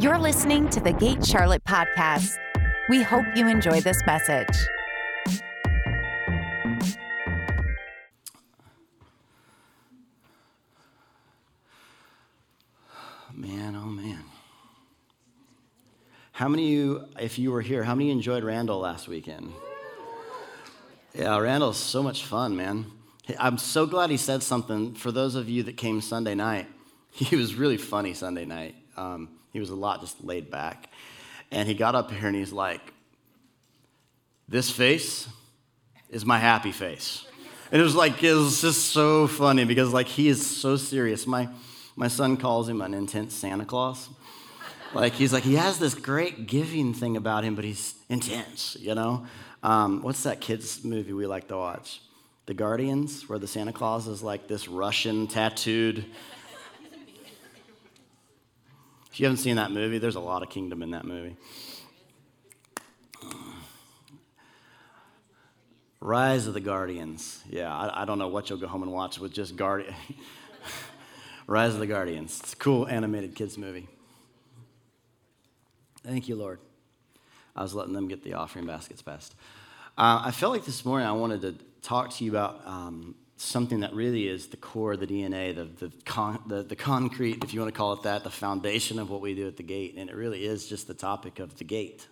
You're listening to the Gate Charlotte podcast. We hope you enjoy this message. Man, oh man. How many of you, if you were here, how many enjoyed Randall last weekend? Yeah, Randall's so much fun, man. I'm so glad he said something. For those of you that came Sunday night, he was really funny Sunday night. Um, he was a lot just laid back. And he got up here and he's like, This face is my happy face. And it was like, it was just so funny because like he is so serious. My, my son calls him an intense Santa Claus. Like he's like, he has this great giving thing about him, but he's intense, you know? Um, what's that kid's movie we like to watch? The Guardians, where the Santa Claus is like this Russian tattooed. You haven't seen that movie, there's a lot of kingdom in that movie. Rise of the Guardians. Yeah, I, I, don't know what you'll go home and watch with just Guardian. Rise of the Guardians. It's a cool animated kids movie. Thank you, Lord. I was letting them get the offering baskets passed. Uh, I felt like this morning I wanted to talk to you about um, something that really is the core of the DNA, the, the, con- the, the concrete, if you want to call it that, the foundation of what we do at the gate. And it really is just the topic of the gate.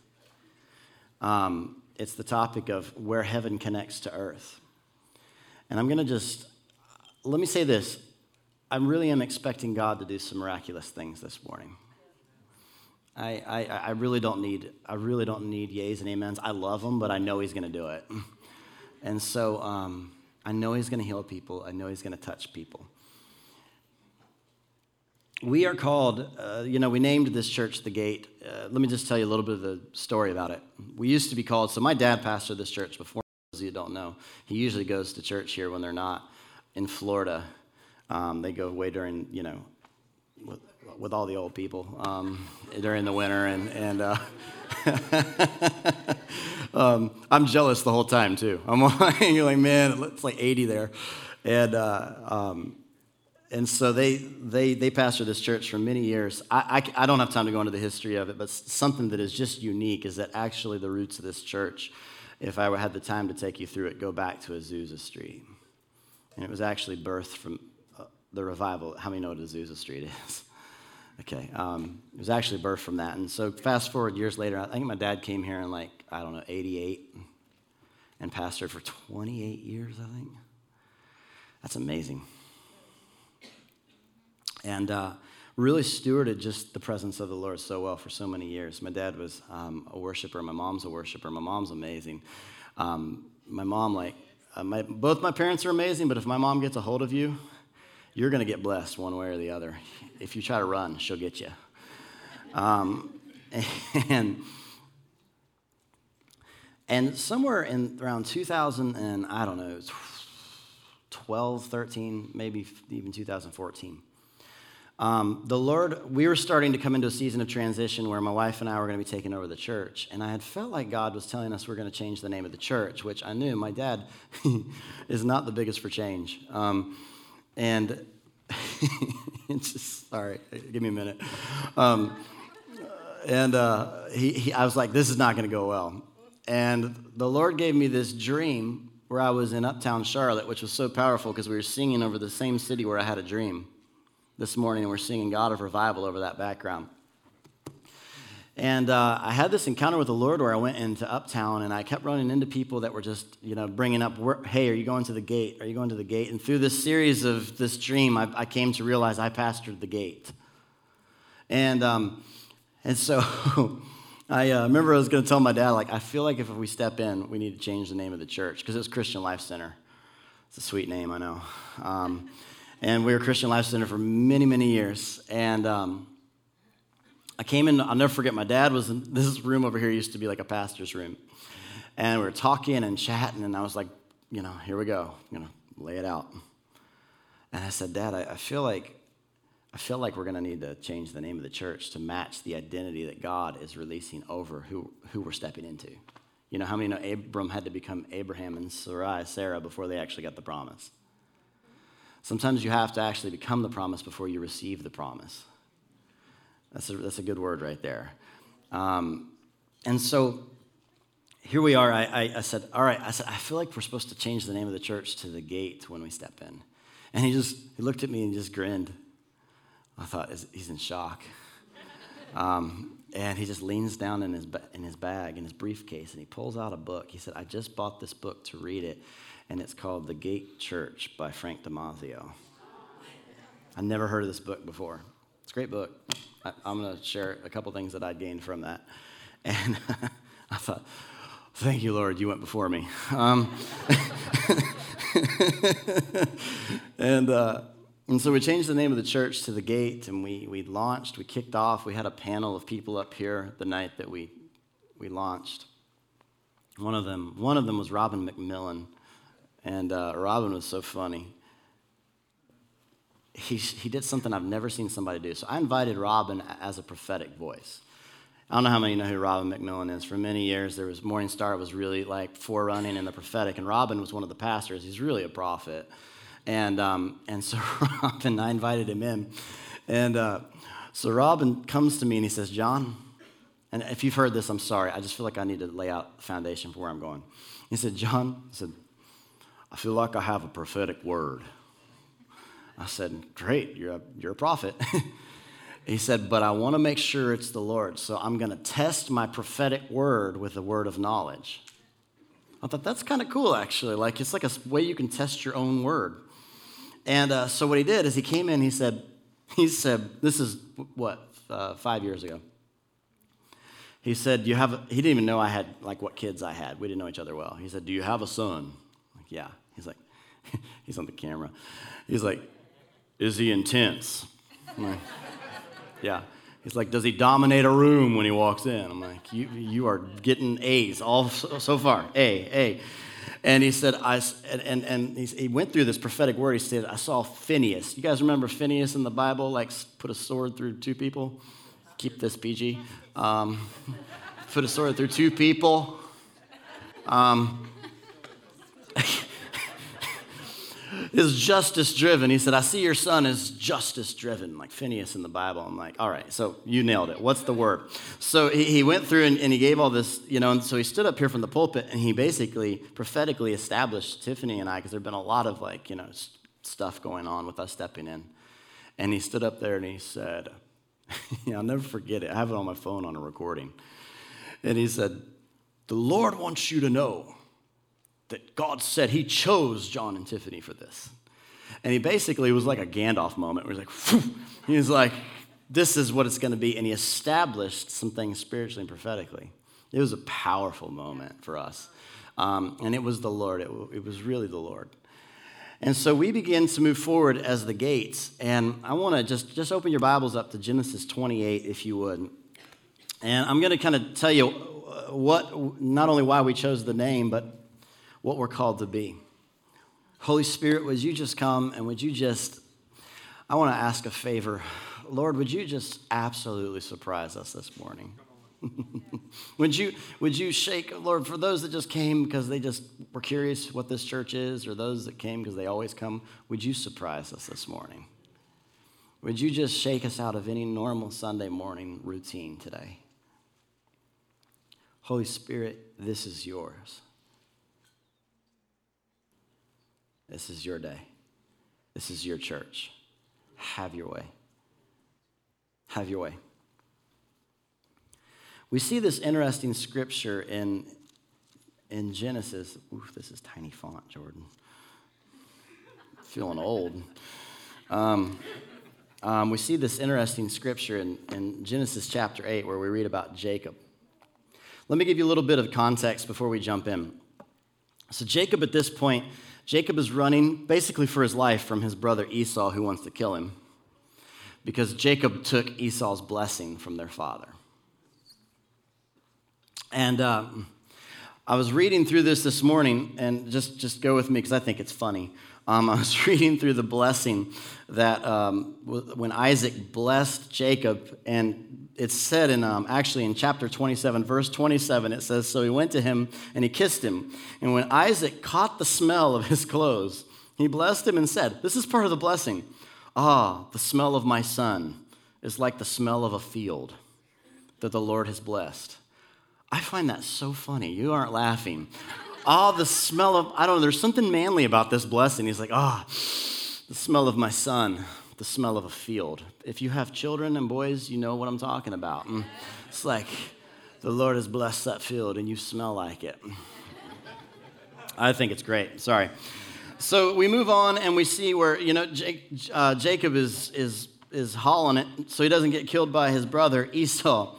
Um, it's the topic of where heaven connects to earth. And I'm going to just, let me say this. I really am expecting God to do some miraculous things this morning. I, I, I really don't need I really don't need yays and amens. I love him, but I know he's going to do it. And so um, I know he's going to heal people. I know he's going to touch people. We are called, uh, you know, we named this church the Gate. Uh, let me just tell you a little bit of the story about it. We used to be called, so my dad pastored this church before, those you don't know. He usually goes to church here when they're not in Florida. Um, they go away during, you know, with, with all the old people um, during the winter. And, and uh, um, I'm jealous the whole time, too. I'm like, man, it's like 80 there. And, uh, um, and so they, they, they pastored this church for many years. I, I, I, don't have time to go into the history of it, but something that is just unique is that actually the roots of this church, if I had the time to take you through it, go back to Azusa Street. And it was actually birthed from the revival. How many know what Azusa Street is? Okay. Um, it was actually birthed from that. And so fast forward years later, I think my dad came here in like, I don't know, 88 and pastored for 28 years, I think. That's amazing. And uh, really stewarded just the presence of the Lord so well for so many years. My dad was um, a worshiper. My mom's a worshiper. My mom's amazing. Um, my mom, like, uh, my, both my parents are amazing, but if my mom gets a hold of you, you're going to get blessed one way or the other. If you try to run, she'll get you. Um, and and somewhere in around 2000 and I don't know, 12, 13, maybe even 2014. Um, the Lord, we were starting to come into a season of transition where my wife and I were going to be taking over the church. And I had felt like God was telling us we're going to change the name of the church, which I knew my dad is not the biggest for change. Um, and it's just, sorry, give me a minute. Um, and uh, he, he, I was like, this is not going to go well. And the Lord gave me this dream where I was in uptown Charlotte, which was so powerful because we were singing over the same city where I had a dream this morning, and we're singing God of Revival over that background. And uh, I had this encounter with the Lord where I went into Uptown and I kept running into people that were just, you know, bringing up, hey, are you going to the gate? Are you going to the gate? And through this series of this dream, I, I came to realize I pastored the gate. And, um, and so I uh, remember I was going to tell my dad, like, I feel like if we step in, we need to change the name of the church because it was Christian Life Center. It's a sweet name, I know. Um, and we were Christian Life Center for many, many years. And, um, I came in, I'll never forget, my dad was in this room over here used to be like a pastor's room. And we were talking and chatting, and I was like, you know, here we go, know, lay it out. And I said, Dad, I, I feel like I feel like we're going to need to change the name of the church to match the identity that God is releasing over who, who we're stepping into. You know, how many know Abram had to become Abraham and Sarai, Sarah, before they actually got the promise? Sometimes you have to actually become the promise before you receive the promise. That's a, that's a good word right there. Um, and so here we are. I, I, I, said, All right, I said, I feel like we're supposed to change the name of the church to the gate when we step in. And he just he looked at me and just grinned. I thought, he's in shock. Um, and he just leans down in his, in his bag, in his briefcase, and he pulls out a book. He said, I just bought this book to read it, and it's called The Gate Church by Frank Damazio. I never heard of this book before. It's a great book. I, am going to share a couple things that I gained from that. And I thought, thank you, Lord, you went before me. Um, and, uh, and so we changed the name of the church to The Gate, and we, we launched, we kicked off. We had a panel of people up here the night that we, we launched. One of them, one of them was Robin McMillan, and uh, Robin was so funny. He, he did something I've never seen somebody do. So I invited Robin as a prophetic voice. I don't know how many know who Robin McMillan is. For many years, there was Morning Star was really like forerunning in the prophetic, and Robin was one of the pastors. He's really a prophet, and um, and so Robin, I invited him in, and uh, so Robin comes to me and he says, John, and if you've heard this, I'm sorry. I just feel like I need to lay out the foundation for where I'm going. He said, John, I said, I feel like I have a prophetic word. I said, Great, you're a, you're a prophet. He said, But I want to make sure it's the Lord. So I'm going to test my prophetic word with the word of knowledge. I thought that's kind of cool, actually. Like, it's like a way you can test your own word. And uh, so what he did is he came in, he said, he said, this is what, uh, five years ago. He said, you have, he didn't even know I had, like, what kids I had. We didn't know each other well. He said, do you have a son? Like, yeah. He's like, he's on the camera. He's like, is he intense? I'm like, yeah. He's like, does he dominate a room when he walks in? I'm like, you, you are getting A's all so, so far. A, A. And he said, I, and, and he went through this prophetic word. He said, I saw Phineas. You guys remember Phineas in the Bible, like put a sword through two people? Keep this PG. Um, put a sword through two people. Um, is justice driven. He said, I see your son is justice driven, like Phineas in the Bible. I'm like, all right, so you nailed it. What's the word? So he, he went through and, and, he gave all this, you know, and so he stood up here from the pulpit and he basically prophetically established Tiffany and I, because there had been a lot of like, you know, stuff going on with us stepping in. And he stood up there and he said, yeah, I'll never forget it. I have it on my phone on a recording. And he said, The Lord wants you to know that God said he chose John and Tiffany for this. And he basically was like a Gandalf moment where he's like, Phew. he was like, this is what it's going to be. And he established some things spiritually and prophetically. It was a powerful moment for us. Um, and it was the Lord, it, it was really the Lord. And so we begin to move forward as the gates. And I want to just, just open your Bibles up to Genesis 28, if you would. And I'm going to kind of tell you what, not only why we chose the name, but what we're called to be. Holy Spirit, would you just come and would you just, I want to ask a favor. Lord, would you just absolutely surprise us this morning? would you would you shake lord for those that just came because they just were curious what this church is or those that came because they always come would you surprise us this morning would you just shake us out of any normal sunday morning routine today holy spirit this is yours This is your day. This is your church. Have your way. Have your way. We see this interesting scripture in, in Genesis. Oof, this is tiny font, Jordan. Feeling old. Um, um, we see this interesting scripture in, in Genesis chapter 8 where we read about Jacob. Let me give you a little bit of context before we jump in. So, Jacob at this point Jacob is running basically for his life from his brother Esau, who wants to kill him, because Jacob took Esau's blessing from their father. And uh, I was reading through this this morning, and just, just go with me because I think it's funny. Um, I was reading through the blessing that um, when Isaac blessed Jacob, and it's said in um, actually in chapter 27, verse 27, it says, So he went to him and he kissed him. And when Isaac caught the smell of his clothes, he blessed him and said, This is part of the blessing. Ah, the smell of my son is like the smell of a field that the Lord has blessed. I find that so funny. You aren't laughing. Oh, the smell of, I don't know, there's something manly about this blessing. He's like, ah, oh, the smell of my son, the smell of a field. If you have children and boys, you know what I'm talking about. And it's like, the Lord has blessed that field and you smell like it. I think it's great. Sorry. So we move on and we see where, you know, Jake, uh, Jacob is, is, is hauling it so he doesn't get killed by his brother Esau.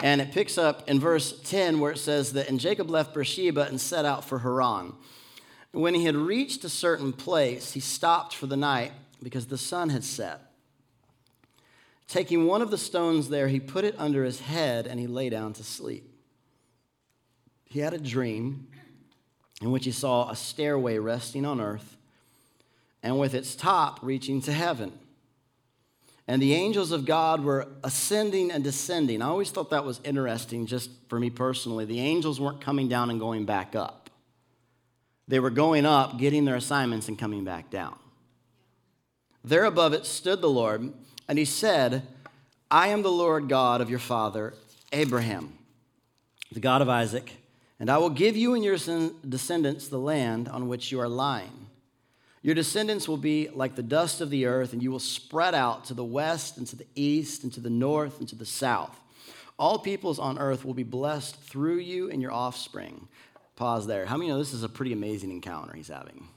And it picks up in verse 10 where it says that, And Jacob left Beersheba and set out for Haran. When he had reached a certain place, he stopped for the night because the sun had set. Taking one of the stones there, he put it under his head and he lay down to sleep. He had a dream in which he saw a stairway resting on earth and with its top reaching to heaven and the angels of God were ascending and descending. I always thought that was interesting, just for me personally. The angels weren't coming down and going back up, they were going up, getting their assignments, and coming back down. There above it stood the Lord, and he said, I am the Lord God of your father, Abraham, the God of Isaac, and I will give you and your descendants the land on which you are lying. Your descendants will be like the dust of the earth, and you will spread out to the west and to the east and to the north and to the south. All peoples on earth will be blessed through you and your offspring. Pause there. How many know this is a pretty amazing encounter he's having?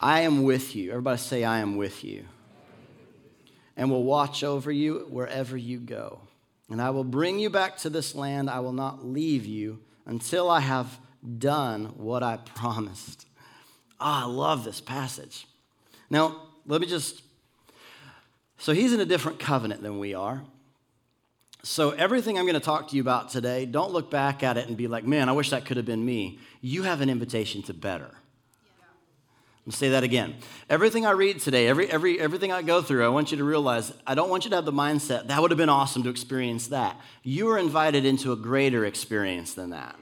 I am with you. Everybody say, I am with you. And will watch over you wherever you go. And I will bring you back to this land. I will not leave you until I have done what I promised. Ah, I love this passage. Now, let me just. So he's in a different covenant than we are. So everything I'm going to talk to you about today, don't look back at it and be like, man, I wish that could have been me. You have an invitation to better. Let me say that again. Everything I read today, every, every, everything I go through, I want you to realize I don't want you to have the mindset, that would have been awesome to experience that. You are invited into a greater experience than that.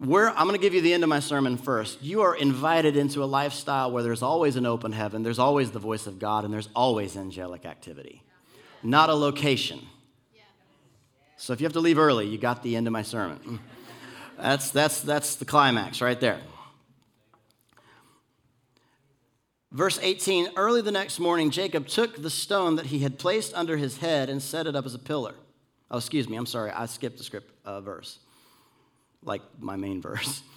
We're, I'm going to give you the end of my sermon first. You are invited into a lifestyle where there's always an open heaven, there's always the voice of God, and there's always angelic activity, not a location. So if you have to leave early, you got the end of my sermon. That's, that's, that's the climax right there. Verse 18 Early the next morning, Jacob took the stone that he had placed under his head and set it up as a pillar. Oh, excuse me, I'm sorry, I skipped the script uh, verse like my main verse.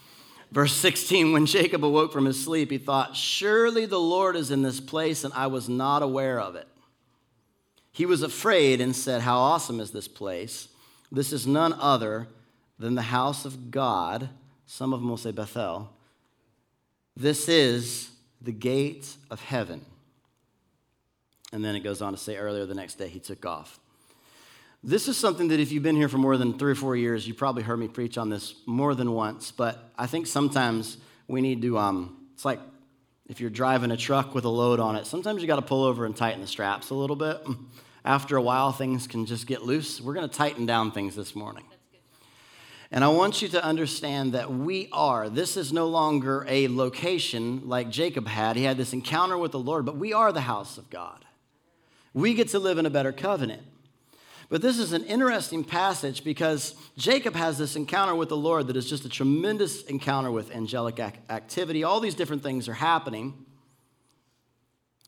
Verse 16 When Jacob awoke from his sleep, he thought, Surely the Lord is in this place, and I was not aware of it. He was afraid and said, How awesome is this place! This is none other than the house of God. Some of them will say Bethel. This is the gate of heaven. And then it goes on to say earlier the next day he took off. This is something that if you've been here for more than three or four years, you probably heard me preach on this more than once. But I think sometimes we need to, um, it's like if you're driving a truck with a load on it, sometimes you got to pull over and tighten the straps a little bit. After a while, things can just get loose. We're going to tighten down things this morning. And I want you to understand that we are, this is no longer a location like Jacob had. He had this encounter with the Lord, but we are the house of God. We get to live in a better covenant. But this is an interesting passage because Jacob has this encounter with the Lord that is just a tremendous encounter with angelic activity. All these different things are happening.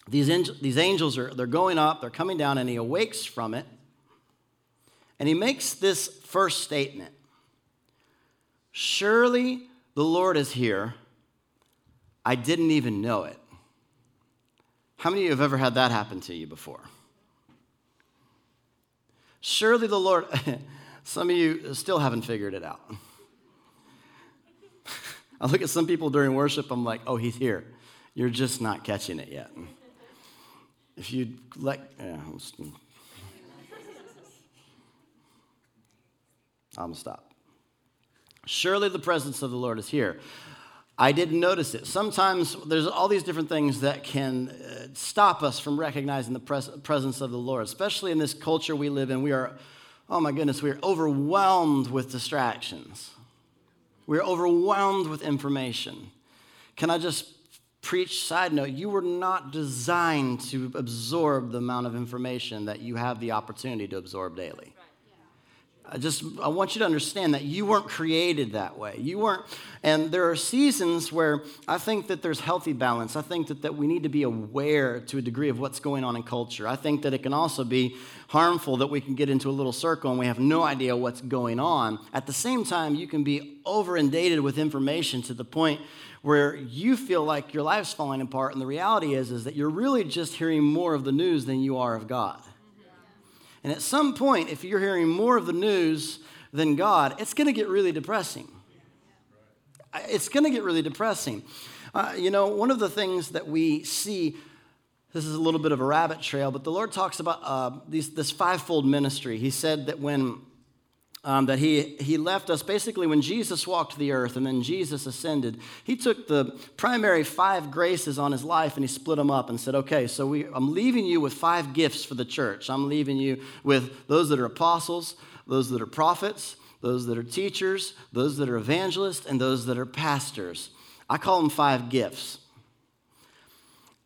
These, these angels are they're going up, they're coming down, and he awakes from it. And he makes this first statement Surely the Lord is here. I didn't even know it. How many of you have ever had that happen to you before? Surely the Lord, some of you still haven't figured it out. I look at some people during worship, I'm like, oh, he's here. You're just not catching it yet. If you let, yeah, I'm, mm. I'm gonna stop. Surely the presence of the Lord is here. I didn't notice it. Sometimes there's all these different things that can uh, stop us from recognizing the pres- presence of the Lord, especially in this culture we live in. We are, oh my goodness, we are overwhelmed with distractions. We're overwhelmed with information. Can I just preach side note you were not designed to absorb the amount of information that you have the opportunity to absorb daily I just I want you to understand that you weren't created that way. You weren't and there are seasons where I think that there's healthy balance. I think that, that we need to be aware to a degree of what's going on in culture. I think that it can also be harmful that we can get into a little circle and we have no idea what's going on. At the same time, you can be over inundated with information to the point where you feel like your life's falling apart and the reality is is that you're really just hearing more of the news than you are of God. And at some point, if you're hearing more of the news than God, it's going to get really depressing. It's going to get really depressing. Uh, you know, one of the things that we see, this is a little bit of a rabbit trail, but the Lord talks about uh, these, this fivefold ministry. He said that when um, that he, he left us basically when Jesus walked the earth and then Jesus ascended. He took the primary five graces on his life and he split them up and said, Okay, so we, I'm leaving you with five gifts for the church. I'm leaving you with those that are apostles, those that are prophets, those that are teachers, those that are evangelists, and those that are pastors. I call them five gifts.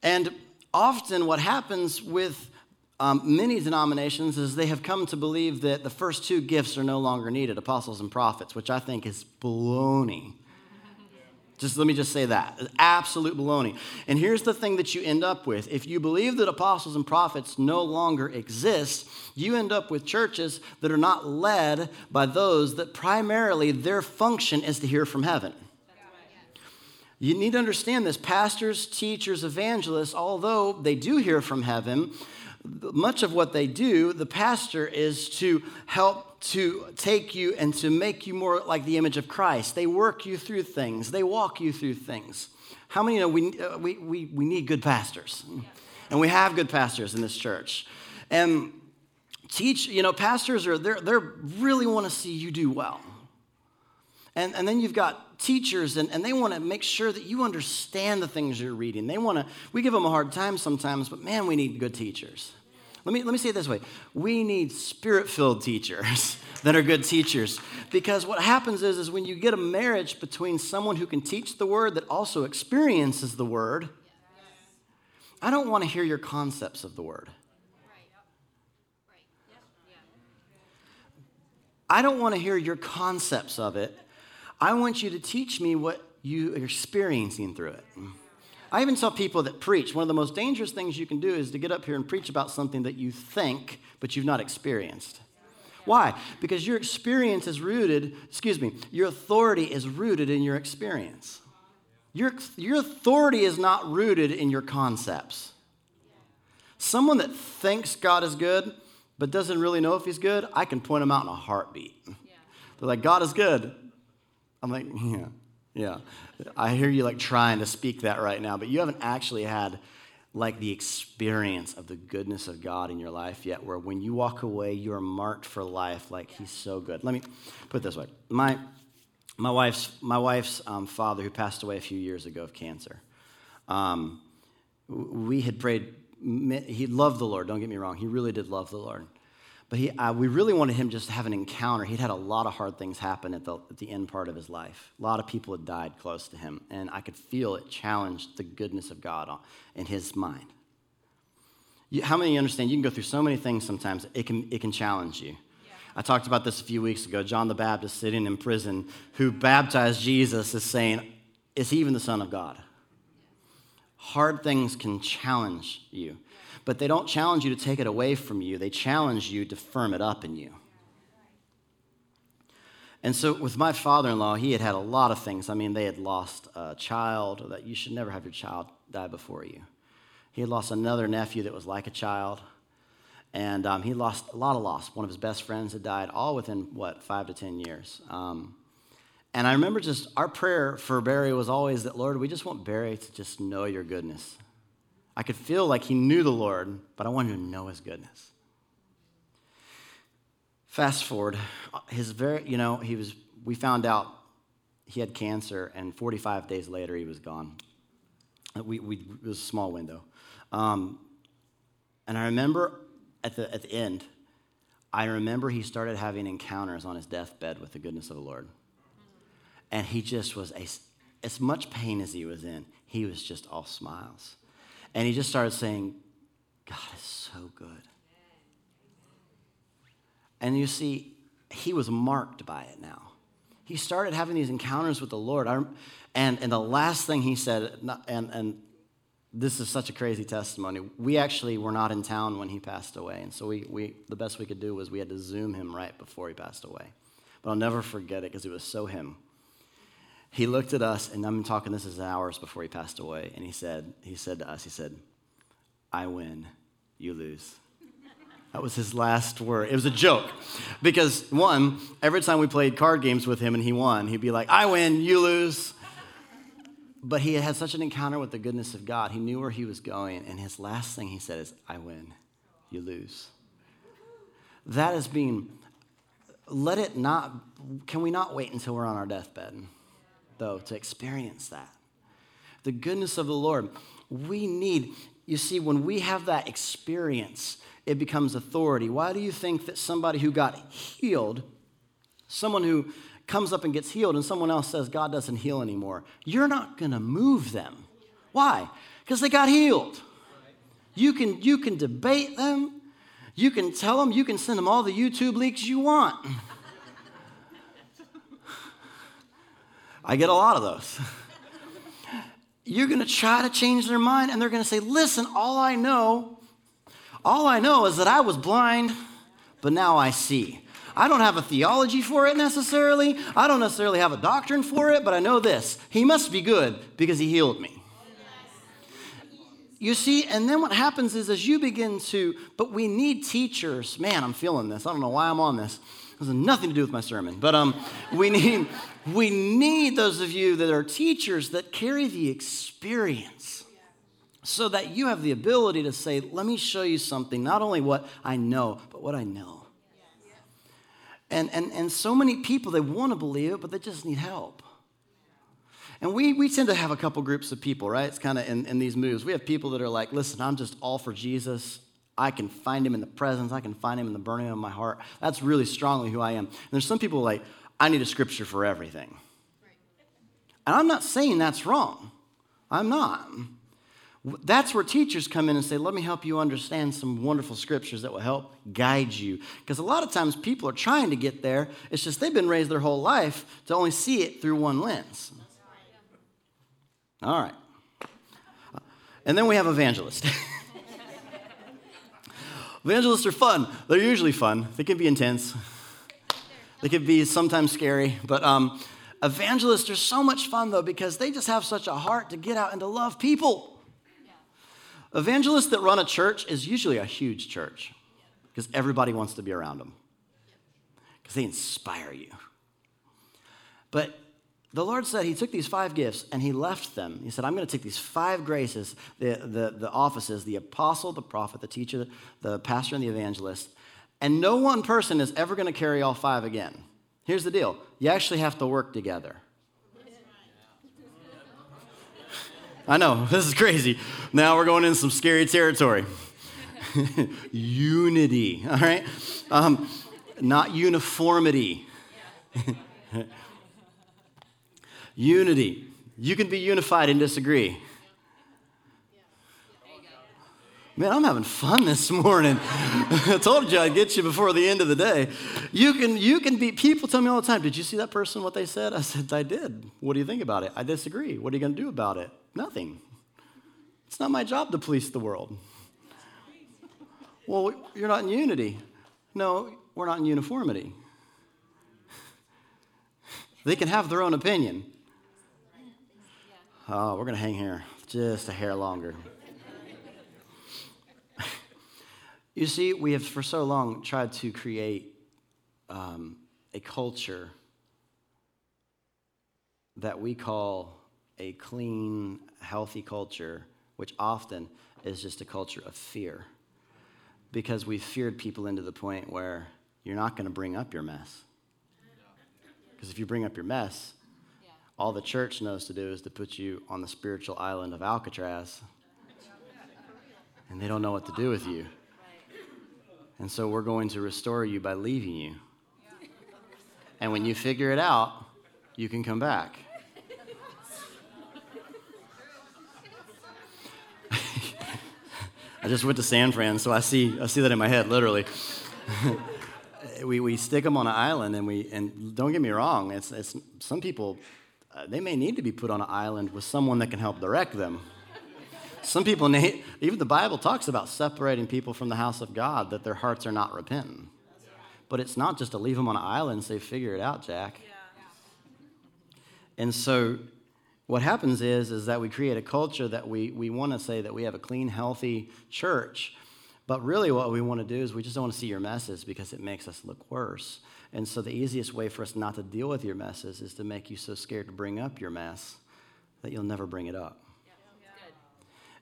And often what happens with um, many denominations is they have come to believe that the first two gifts are no longer needed apostles and prophets, which I think is baloney. Just let me just say that absolute baloney. And here's the thing that you end up with if you believe that apostles and prophets no longer exist, you end up with churches that are not led by those that primarily their function is to hear from heaven. You need to understand this. Pastors, teachers, evangelists, although they do hear from heaven, much of what they do, the pastor is to help to take you and to make you more like the image of Christ. They work you through things, they walk you through things. How many you know we, uh, we, we, we need good pastors? And we have good pastors in this church. And teach, you know, pastors are, they're, they're really want to see you do well. And, and then you've got teachers, and, and they want to make sure that you understand the things you're reading. They want to, we give them a hard time sometimes, but man, we need good teachers. Let me, let me say it this way we need spirit filled teachers that are good teachers. Because what happens is, is when you get a marriage between someone who can teach the word that also experiences the word, I don't want to hear your concepts of the word. I don't want to hear your concepts of it. I want you to teach me what you are experiencing through it. I even tell people that preach, one of the most dangerous things you can do is to get up here and preach about something that you think, but you've not experienced. Why? Because your experience is rooted, excuse me, your authority is rooted in your experience. Your, your authority is not rooted in your concepts. Someone that thinks God is good, but doesn't really know if he's good, I can point them out in a heartbeat. They're like, God is good. I'm like, yeah, yeah. I hear you like trying to speak that right now, but you haven't actually had like the experience of the goodness of God in your life yet, where when you walk away, you are marked for life like He's so good. Let me put it this way: my my wife's my wife's um, father, who passed away a few years ago of cancer, um, we had prayed. He loved the Lord. Don't get me wrong; he really did love the Lord. But he, uh, we really wanted him just to have an encounter. He'd had a lot of hard things happen at the, at the end part of his life. A lot of people had died close to him, and I could feel it challenged the goodness of God in his mind. You, how many understand? You can go through so many things sometimes, it can, it can challenge you. I talked about this a few weeks ago. John the Baptist sitting in prison, who baptized Jesus, is saying, Is he even the Son of God? Hard things can challenge you but they don't challenge you to take it away from you, they challenge you to firm it up in you. And so, with my father in law, he had had a lot of things. I mean, they had lost a child, that you should never have your child die before you. He had lost another nephew that was like a child. And um, he lost a lot of loss. One of his best friends had died, all within, what, five to 10 years. Um, and I remember just our prayer for Barry was always that, Lord, we just want Barry to just know your goodness. I could feel like he knew the Lord, but I wanted to know his goodness. Fast forward, his very, you know, he was, we found out he had cancer, and 45 days later, he was gone. We, we, it was a small window. Um, and I remember at the, at the end, I remember he started having encounters on his deathbed with the goodness of the Lord. And he just was, a, as much pain as he was in, he was just all smiles. And he just started saying, God is so good. And you see, he was marked by it now. He started having these encounters with the Lord. And, and the last thing he said, and, and this is such a crazy testimony. We actually were not in town when he passed away. And so we, we, the best we could do was we had to Zoom him right before he passed away. But I'll never forget it because it was so him. He looked at us, and I'm talking this is hours before he passed away, and he said, he said to us, he said, I win, you lose. That was his last word. It was a joke. Because, one, every time we played card games with him and he won, he'd be like, I win, you lose. But he had such an encounter with the goodness of God. He knew where he was going. And his last thing he said is, I win, you lose. That is being, let it not, can we not wait until we're on our deathbed, though, to experience that? The goodness of the Lord. We need, you see, when we have that experience, it becomes authority. Why do you think that somebody who got healed, someone who comes up and gets healed, and someone else says God doesn't heal anymore, you're not going to move them? Why? Because they got healed. You can, you can debate them, you can tell them, you can send them all the YouTube leaks you want. I get a lot of those. You're going to try to change their mind, and they're going to say, Listen, all I know all I know is that I was blind, but now I see. I don't have a theology for it necessarily. I don't necessarily have a doctrine for it, but I know this. He must be good because he healed me. You see, and then what happens is as you begin to, but we need teachers. Man, I'm feeling this. I don't know why I'm on this. This has nothing to do with my sermon, but um, we need we need those of you that are teachers that carry the experience so that you have the ability to say, let me show you something, not only what I know, but what I know. And, and, and so many people, they want to believe it, but they just need help. And we, we tend to have a couple groups of people, right? It's kind of in, in these moves. We have people that are like, listen, I'm just all for Jesus. I can find him in the presence. I can find him in the burning of my heart. That's really strongly who I am. And there's some people like, I need a scripture for everything. And I'm not saying that's wrong. I'm not. That's where teachers come in and say, Let me help you understand some wonderful scriptures that will help guide you. Because a lot of times people are trying to get there, it's just they've been raised their whole life to only see it through one lens. All right. And then we have evangelists. evangelists are fun. They're usually fun, they can be intense, they can be sometimes scary, but. Um, evangelists are so much fun though because they just have such a heart to get out and to love people. Evangelists that run a church is usually a huge church because everybody wants to be around them because they inspire you. But the Lord said He took these five gifts and He left them. He said, I'm going to take these five graces, the, the, the offices, the apostle, the prophet, the teacher, the pastor, and the evangelist, and no one person is ever going to carry all five again. Here's the deal you actually have to work together. I know, this is crazy. Now we're going in some scary territory. Unity, all right? Um, not uniformity. Unity. You can be unified and disagree. Man, I'm having fun this morning. I told you I'd get you before the end of the day. You can, you can be, people tell me all the time, did you see that person, what they said? I said, I did. What do you think about it? I disagree. What are you going to do about it? Nothing. It's not my job to police the world. Well, you're not in unity. No, we're not in uniformity. They can have their own opinion. Oh, we're going to hang here just a hair longer. You see, we have for so long tried to create um, a culture that we call a clean, healthy culture, which often is just a culture of fear. Because we've feared people into the point where you're not going to bring up your mess. Because if you bring up your mess, all the church knows to do is to put you on the spiritual island of Alcatraz. And they don't know what to do with you. And so we're going to restore you by leaving you. And when you figure it out, you can come back. I just went to San Fran, so I see, I see that in my head, literally. we, we stick them on an island, and, we, and don't get me wrong, it's, it's, some people, uh, they may need to be put on an island with someone that can help direct them. Some people need, even the Bible talks about separating people from the house of God, that their hearts are not repentant. But it's not just to leave them on an island and say, figure it out, Jack. And so what happens is, is that we create a culture that we, we want to say that we have a clean, healthy church. But really, what we want to do is we just don't want to see your messes because it makes us look worse. And so, the easiest way for us not to deal with your messes is to make you so scared to bring up your mess that you'll never bring it up.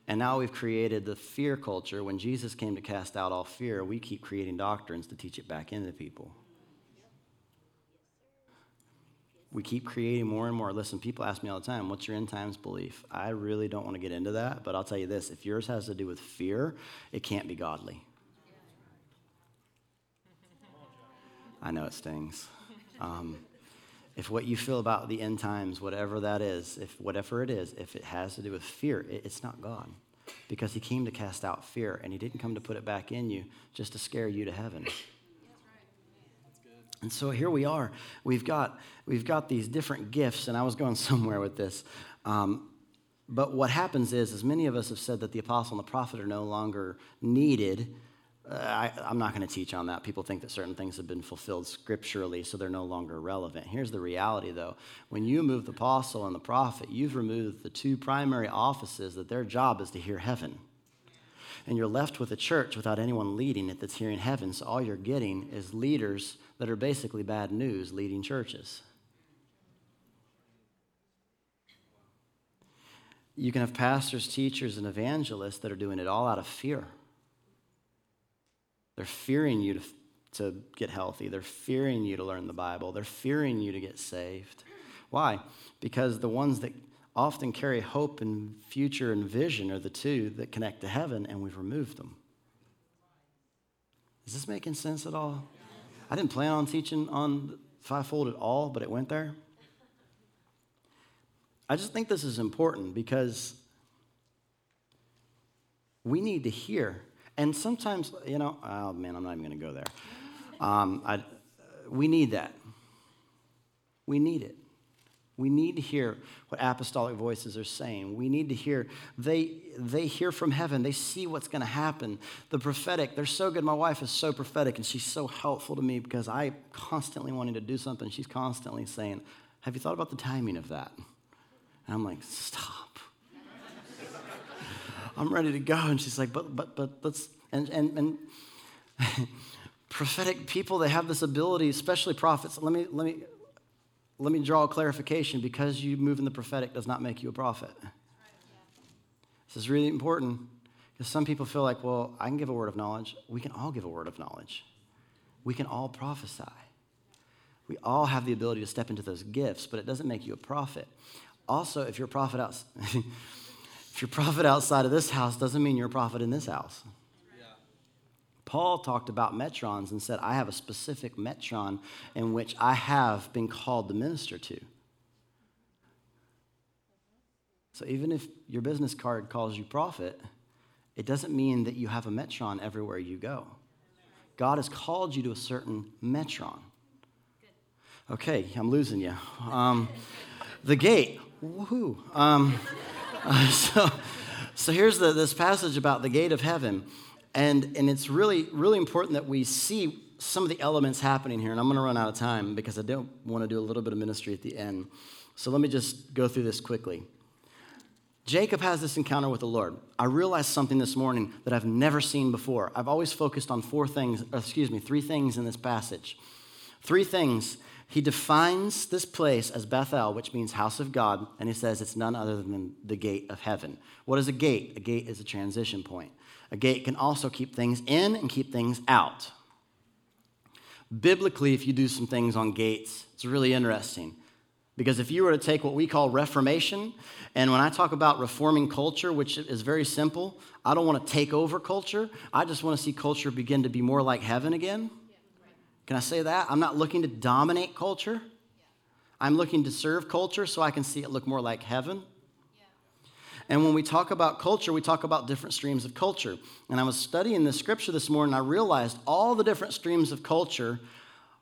And now we've created the fear culture. When Jesus came to cast out all fear, we keep creating doctrines to teach it back into people. we keep creating more and more. Listen, people ask me all the time, what's your end times belief? I really don't want to get into that, but I'll tell you this if yours has to do with fear, it can't be godly. I know it stings. Um, if what you feel about the end times, whatever that is, if whatever it is, if it has to do with fear, it, it's not God. Because he came to cast out fear, and he didn't come to put it back in you just to scare you to heaven. And so here we are. We've got, we've got these different gifts, and I was going somewhere with this. Um, but what happens is, as many of us have said that the apostle and the prophet are no longer needed, uh, I, am not going to teach on that. People think that certain things have been fulfilled scripturally, so they're no longer relevant. Here's the reality, though. When you move the apostle and the prophet, you've removed the two primary offices that their job is to hear heaven and you're left with a church without anyone leading it that's hearing heaven. So all you're getting is leaders that are basically bad news leading churches. You can have pastors, teachers, and evangelists that are doing it all out of fear. They're fearing you to, to get healthy. They're fearing you to learn the Bible. They're fearing you to get saved. Why? Because the ones that often carry hope and future and vision are the two that connect to heaven, and we've removed them. Is this making sense at all? I didn't plan on teaching on fivefold at all, but it went there. I just think this is important because we need to hear. And sometimes, you know, oh man, I'm not even going to go there. Um, I, we need that. We need it. We need to hear what apostolic voices are saying. We need to hear, they, they hear from heaven. They see what's going to happen. The prophetic, they're so good. My wife is so prophetic and she's so helpful to me because I constantly wanting to do something. She's constantly saying, Have you thought about the timing of that? And I'm like, Stop. I'm ready to go. And she's like, But, but, but, let's, and, and, and, prophetic people they have this ability especially prophets let me let me let me draw a clarification because you move in the prophetic does not make you a prophet. This is really important because some people feel like, well, I can give a word of knowledge. We can all give a word of knowledge. We can all prophesy. We all have the ability to step into those gifts, but it doesn't make you a prophet. Also, if you're a prophet out, if you're a prophet outside of this house, doesn't mean you're a prophet in this house. Paul talked about metrons and said, I have a specific metron in which I have been called to minister to. So even if your business card calls you prophet, it doesn't mean that you have a metron everywhere you go. God has called you to a certain metron. Okay, I'm losing you. Um, the gate. Woohoo. Um, uh, so, so here's the, this passage about the gate of heaven. And, and it's really, really important that we see some of the elements happening here. And I'm going to run out of time because I don't want to do a little bit of ministry at the end. So let me just go through this quickly. Jacob has this encounter with the Lord. I realized something this morning that I've never seen before. I've always focused on four things, excuse me, three things in this passage. Three things. He defines this place as Bethel, which means house of God, and he says it's none other than the gate of heaven. What is a gate? A gate is a transition point. A gate can also keep things in and keep things out. Biblically, if you do some things on gates, it's really interesting. Because if you were to take what we call reformation, and when I talk about reforming culture, which is very simple, I don't want to take over culture. I just want to see culture begin to be more like heaven again. Can I say that? I'm not looking to dominate culture. I'm looking to serve culture so I can see it look more like heaven. And when we talk about culture, we talk about different streams of culture. And I was studying the scripture this morning, I realized all the different streams of culture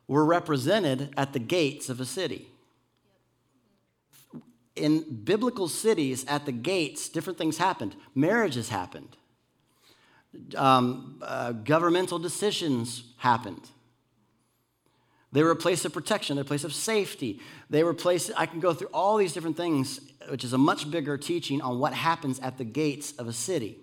were represented at the gates of a city. In biblical cities, at the gates, different things happened. Marriages happened, um, uh, governmental decisions happened. They were a place of protection, a place of safety. They were place, I can go through all these different things, which is a much bigger teaching on what happens at the gates of a city.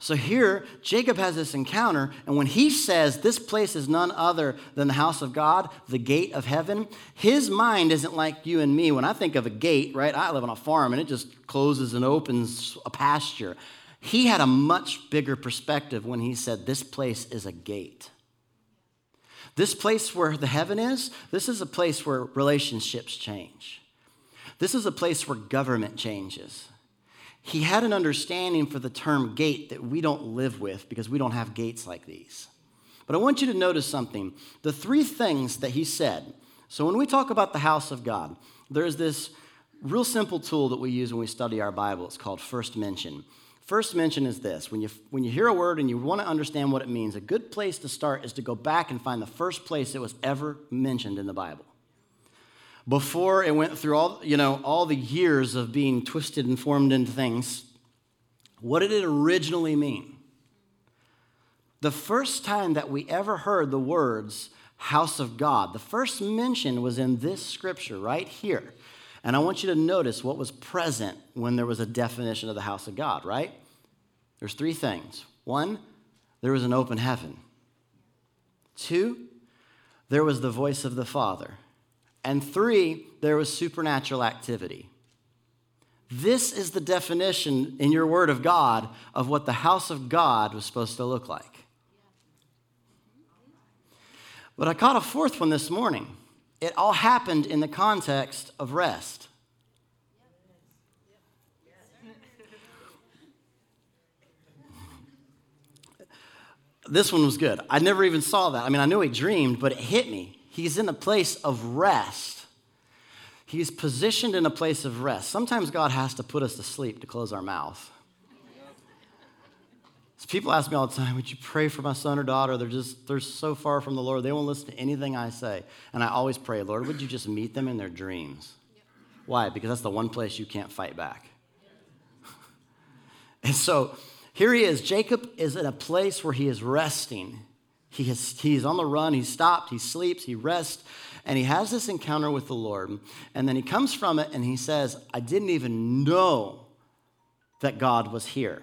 So here, Jacob has this encounter, and when he says this place is none other than the house of God, the gate of heaven, his mind isn't like you and me. When I think of a gate, right, I live on a farm and it just closes and opens a pasture. He had a much bigger perspective when he said this place is a gate. This place where the heaven is, this is a place where relationships change. This is a place where government changes. He had an understanding for the term gate that we don't live with because we don't have gates like these. But I want you to notice something. The three things that he said. So when we talk about the house of God, there's this real simple tool that we use when we study our Bible. It's called first mention. First mention is this when you, when you hear a word and you want to understand what it means, a good place to start is to go back and find the first place it was ever mentioned in the Bible. Before it went through all, you know, all the years of being twisted and formed into things, what did it originally mean? The first time that we ever heard the words house of God, the first mention was in this scripture right here. And I want you to notice what was present when there was a definition of the house of God, right? There's three things. One, there was an open heaven. Two, there was the voice of the Father. And three, there was supernatural activity. This is the definition in your Word of God of what the house of God was supposed to look like. But I caught a fourth one this morning. It all happened in the context of rest. This one was good. I never even saw that. I mean, I knew he dreamed, but it hit me. He's in a place of rest. He's positioned in a place of rest. Sometimes God has to put us to sleep to close our mouth. So people ask me all the time, would you pray for my son or daughter? They're just, they're so far from the Lord. They won't listen to anything I say. And I always pray, Lord, would you just meet them in their dreams? Why? Because that's the one place you can't fight back. and so here he is. Jacob is in a place where he is resting. He is, he's on the run. He's stopped. He sleeps. He rests. And he has this encounter with the Lord. And then he comes from it and he says, I didn't even know that God was here.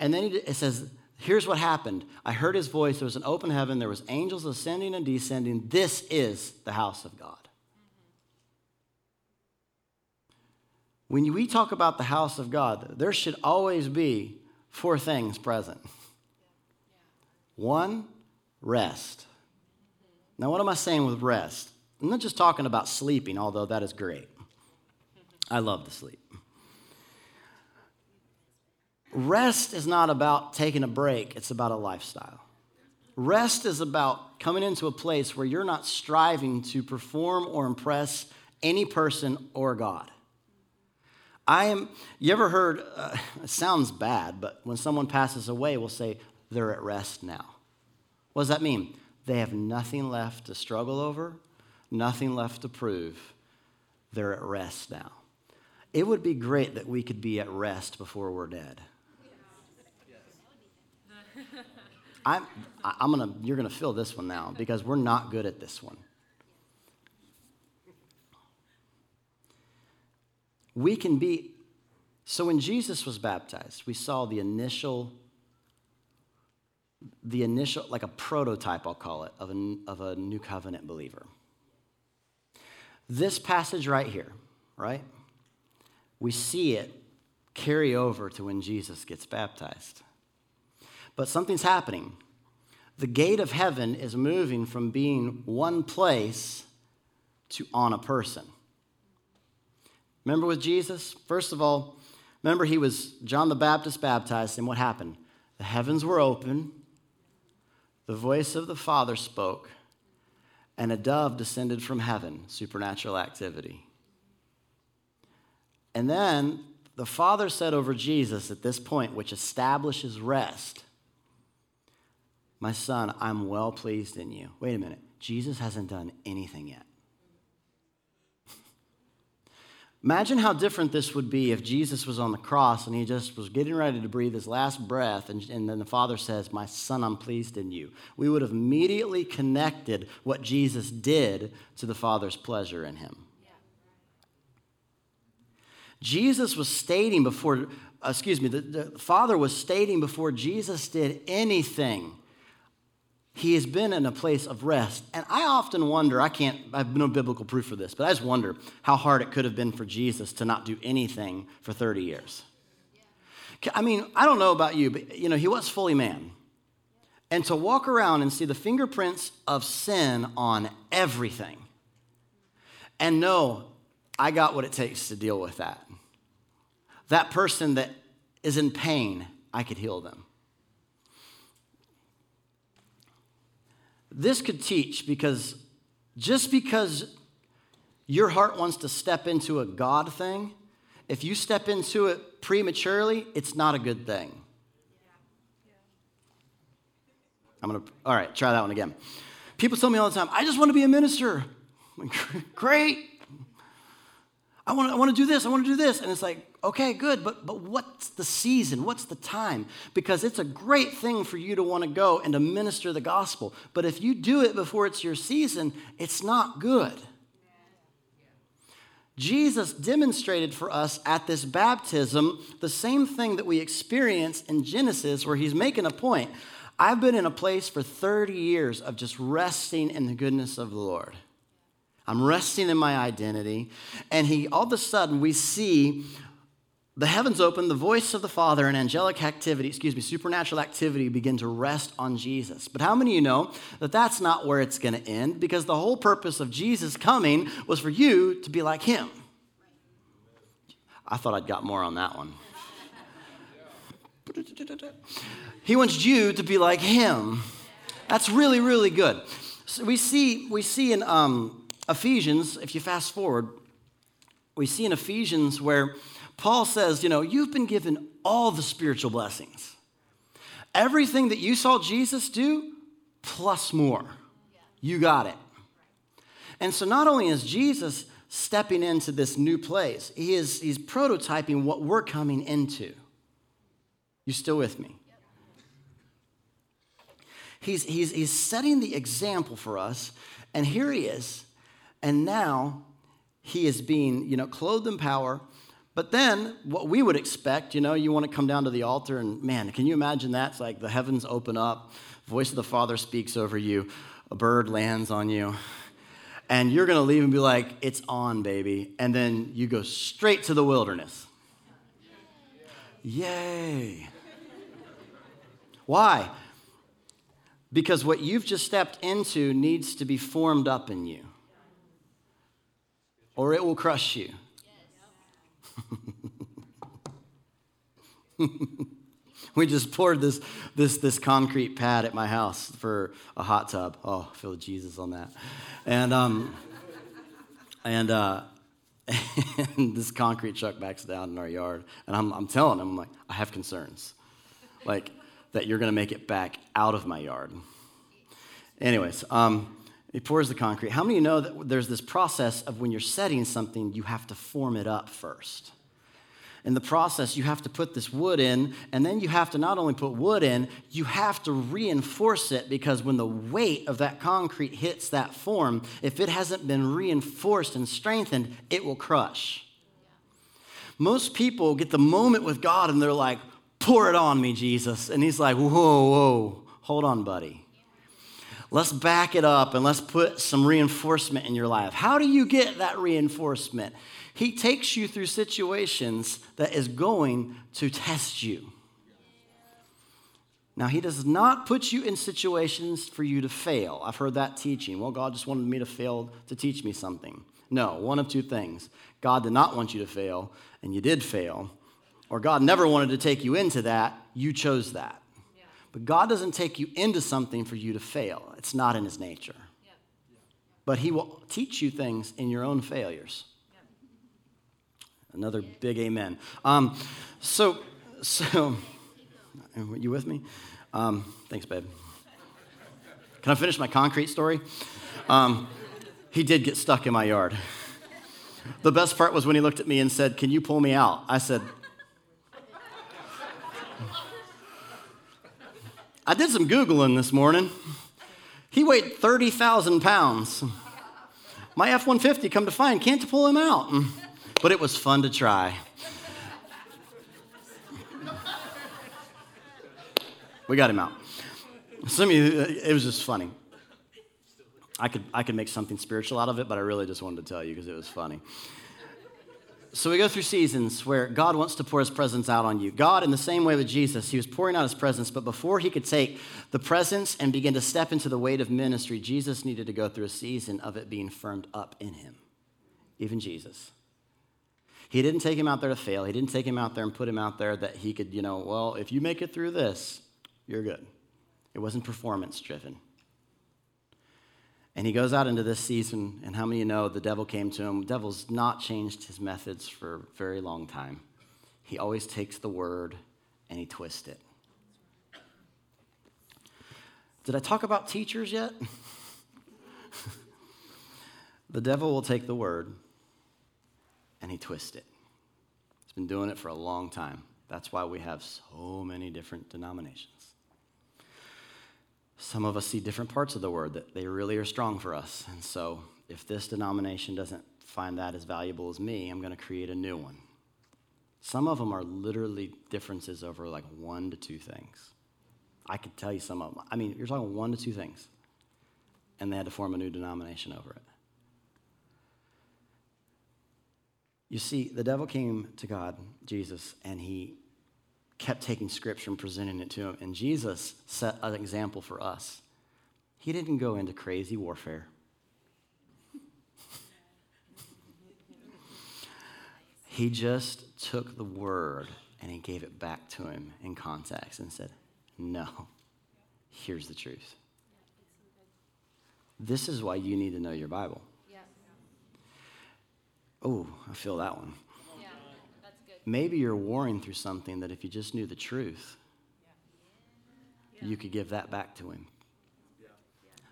And then it says, here's what happened. I heard his voice. There was an open heaven. There was angels ascending and descending. This is the house of God. When we talk about the house of God, there should always be four things present. One, rest. Now, what am I saying with rest? I'm not just talking about sleeping, although that is great. I love to sleep. Rest is not about taking a break, it's about a lifestyle. Rest is about coming into a place where you're not striving to perform or impress any person or God. I am, you ever heard, uh, it sounds bad, but when someone passes away, we'll say, they're at rest now. What does that mean? They have nothing left to struggle over, nothing left to prove. They're at rest now. It would be great that we could be at rest before we're dead. I'm, I'm gonna, you're to feel this one now because we're not good at this one. We can be, so when Jesus was baptized, we saw the initial, the initial, like a prototype, I'll call it, of a, of a new covenant believer. This passage right here, right? We see it carry over to when Jesus gets baptized. But something's happening. The gate of heaven is moving from being one place to on a person. Remember with Jesus? First of all, remember he was John the Baptist baptized, and what happened? The heavens were open, the voice of the Father spoke, and a dove descended from heaven, supernatural activity. And then the Father said over Jesus at this point, which establishes rest, My son, I'm well pleased in you. Wait a minute. Jesus hasn't done anything yet. Imagine how different this would be if Jesus was on the cross and he just was getting ready to breathe his last breath, and, and, then the Father says, My son, I'm pleased in you. We would have immediately connected what Jesus did to the Father's pleasure in him. Jesus was stating before, excuse me, the, the Father was stating before Jesus did anything he has been in a place of rest. And I often wonder, I can't, I have no biblical proof for this, but I just wonder how hard it could have been for Jesus to not do anything for 30 years. I mean, I don't know about you, but you know, he was fully man. And to walk around and see the fingerprints of sin on everything and know I got what it takes to deal with that. That person that is in pain, I could heal them. This could teach because just because your heart wants to step into a God thing, if you step into it prematurely, it's not a good thing. I'm gonna, all right, try that one again. People tell me all the time, I just want to be a minister. Like, Great. I want, to, I want to do this, I want to do this. And it's like, okay, good, but, but what's the season? What's the time? Because it's a great thing for you to want to go and to minister the gospel. But if you do it before it's your season, it's not good. Jesus demonstrated for us at this baptism the same thing that we experience in Genesis, where he's making a point. I've been in a place for 30 years of just resting in the goodness of the Lord. I'm resting in my identity. And he, all of a sudden, we see the heavens open, the voice of the Father and angelic activity, excuse me, supernatural activity begin to rest on Jesus. But how many of you know that that's not where it's going to end? Because the whole purpose of Jesus coming was for you to be like him. I thought I'd got more on that one. He wants you to be like him. That's really, really good. So we see, we see in um, Ephesians, if you fast forward, we see in Ephesians where Paul says, you know, you've been given all the spiritual blessings. Everything that you saw Jesus do, plus more. You got it. And so not only is Jesus stepping into this new place, he is, he's prototyping what we're coming into. You still with me? He's, he's, he's setting the example for us, and here he is and now he is being, you know, clothed in power. But then what we would expect, you know, you want to come down to the altar and man, can you imagine that? It's like the heavens open up, voice of the Father speaks over you, a bird lands on you. And you're going to leave and be like, it's on, baby. And then you go straight to the wilderness. Yay. Why? Because what you've just stepped into needs to be formed up in you or it will crush you. we just poured this, this, this concrete pad at my house for a hot tub. Oh, feel Jesus on that. And, um, and, uh, and this concrete truck backs down in our yard. And I'm, I'm telling him, I'm like, I have concerns. Like, that you're going to make it back out of my yard. Anyways, um, he pours the concrete. How many you know that there's this process of when you're setting something, you have to form it up first? In the process, you have to put this wood in, and then you have to not only put wood in, you have to reinforce it because when the weight of that concrete hits that form, if it hasn't been reinforced and strengthened, it will crush. Most people get the moment with God and they're like, pour it on me, Jesus. And he's like, whoa, whoa, hold on, buddy. Let's back it up and let's put some reinforcement in your life. How do you get that reinforcement? He takes you through situations that is going to test you. Now, He does not put you in situations for you to fail. I've heard that teaching. Well, God just wanted me to fail to teach me something. No, one of two things. God did not want you to fail, and you did fail. Or God never wanted to take you into that, you chose that. But God doesn't take you into something for you to fail, it's not in His nature. But He will teach you things in your own failures. Another big amen. Um, so, so, you with me? Um, thanks, babe. Can I finish my concrete story? Um, he did get stuck in my yard. The best part was when he looked at me and said, Can you pull me out? I said, I did some Googling this morning. He weighed 30,000 pounds. My F 150, come to find, can't pull him out. Mm. But it was fun to try. We got him out. Some of you, uh, it was just funny. I could, I could make something spiritual out of it, but I really just wanted to tell you because it was funny. So we go through seasons where God wants to pour his presence out on you. God, in the same way with Jesus, he was pouring out his presence, but before he could take the presence and begin to step into the weight of ministry, Jesus needed to go through a season of it being firmed up in him. Even Jesus. He didn't take him out there to fail. He didn't take him out there and put him out there that he could, you know, well, if you make it through this, you're good. It wasn't performance driven. And he goes out into this season, and how many you know the devil came to him? The devil's not changed his methods for a very long time. He always takes the word and he twists it. Did I talk about teachers yet? the devil will take the word and he twists it. He's been doing it for a long time. That's why we have so many different denominations. Some of us see different parts of the word that they really are strong for us. And so, if this denomination doesn't find that as valuable as me, I'm going to create a new one. Some of them are literally differences over like one to two things. I could tell you some of them. I mean, you're talking one to two things. And they had to form a new denomination over it. You see, the devil came to God, Jesus, and he kept taking scripture and presenting it to him. And Jesus set an example for us. He didn't go into crazy warfare. he just took the word and he gave it back to him in context and said, No, here's the truth. This is why you need to know your Bible. Oh, I feel that one maybe you're warring through something that if you just knew the truth, you could give that back to him.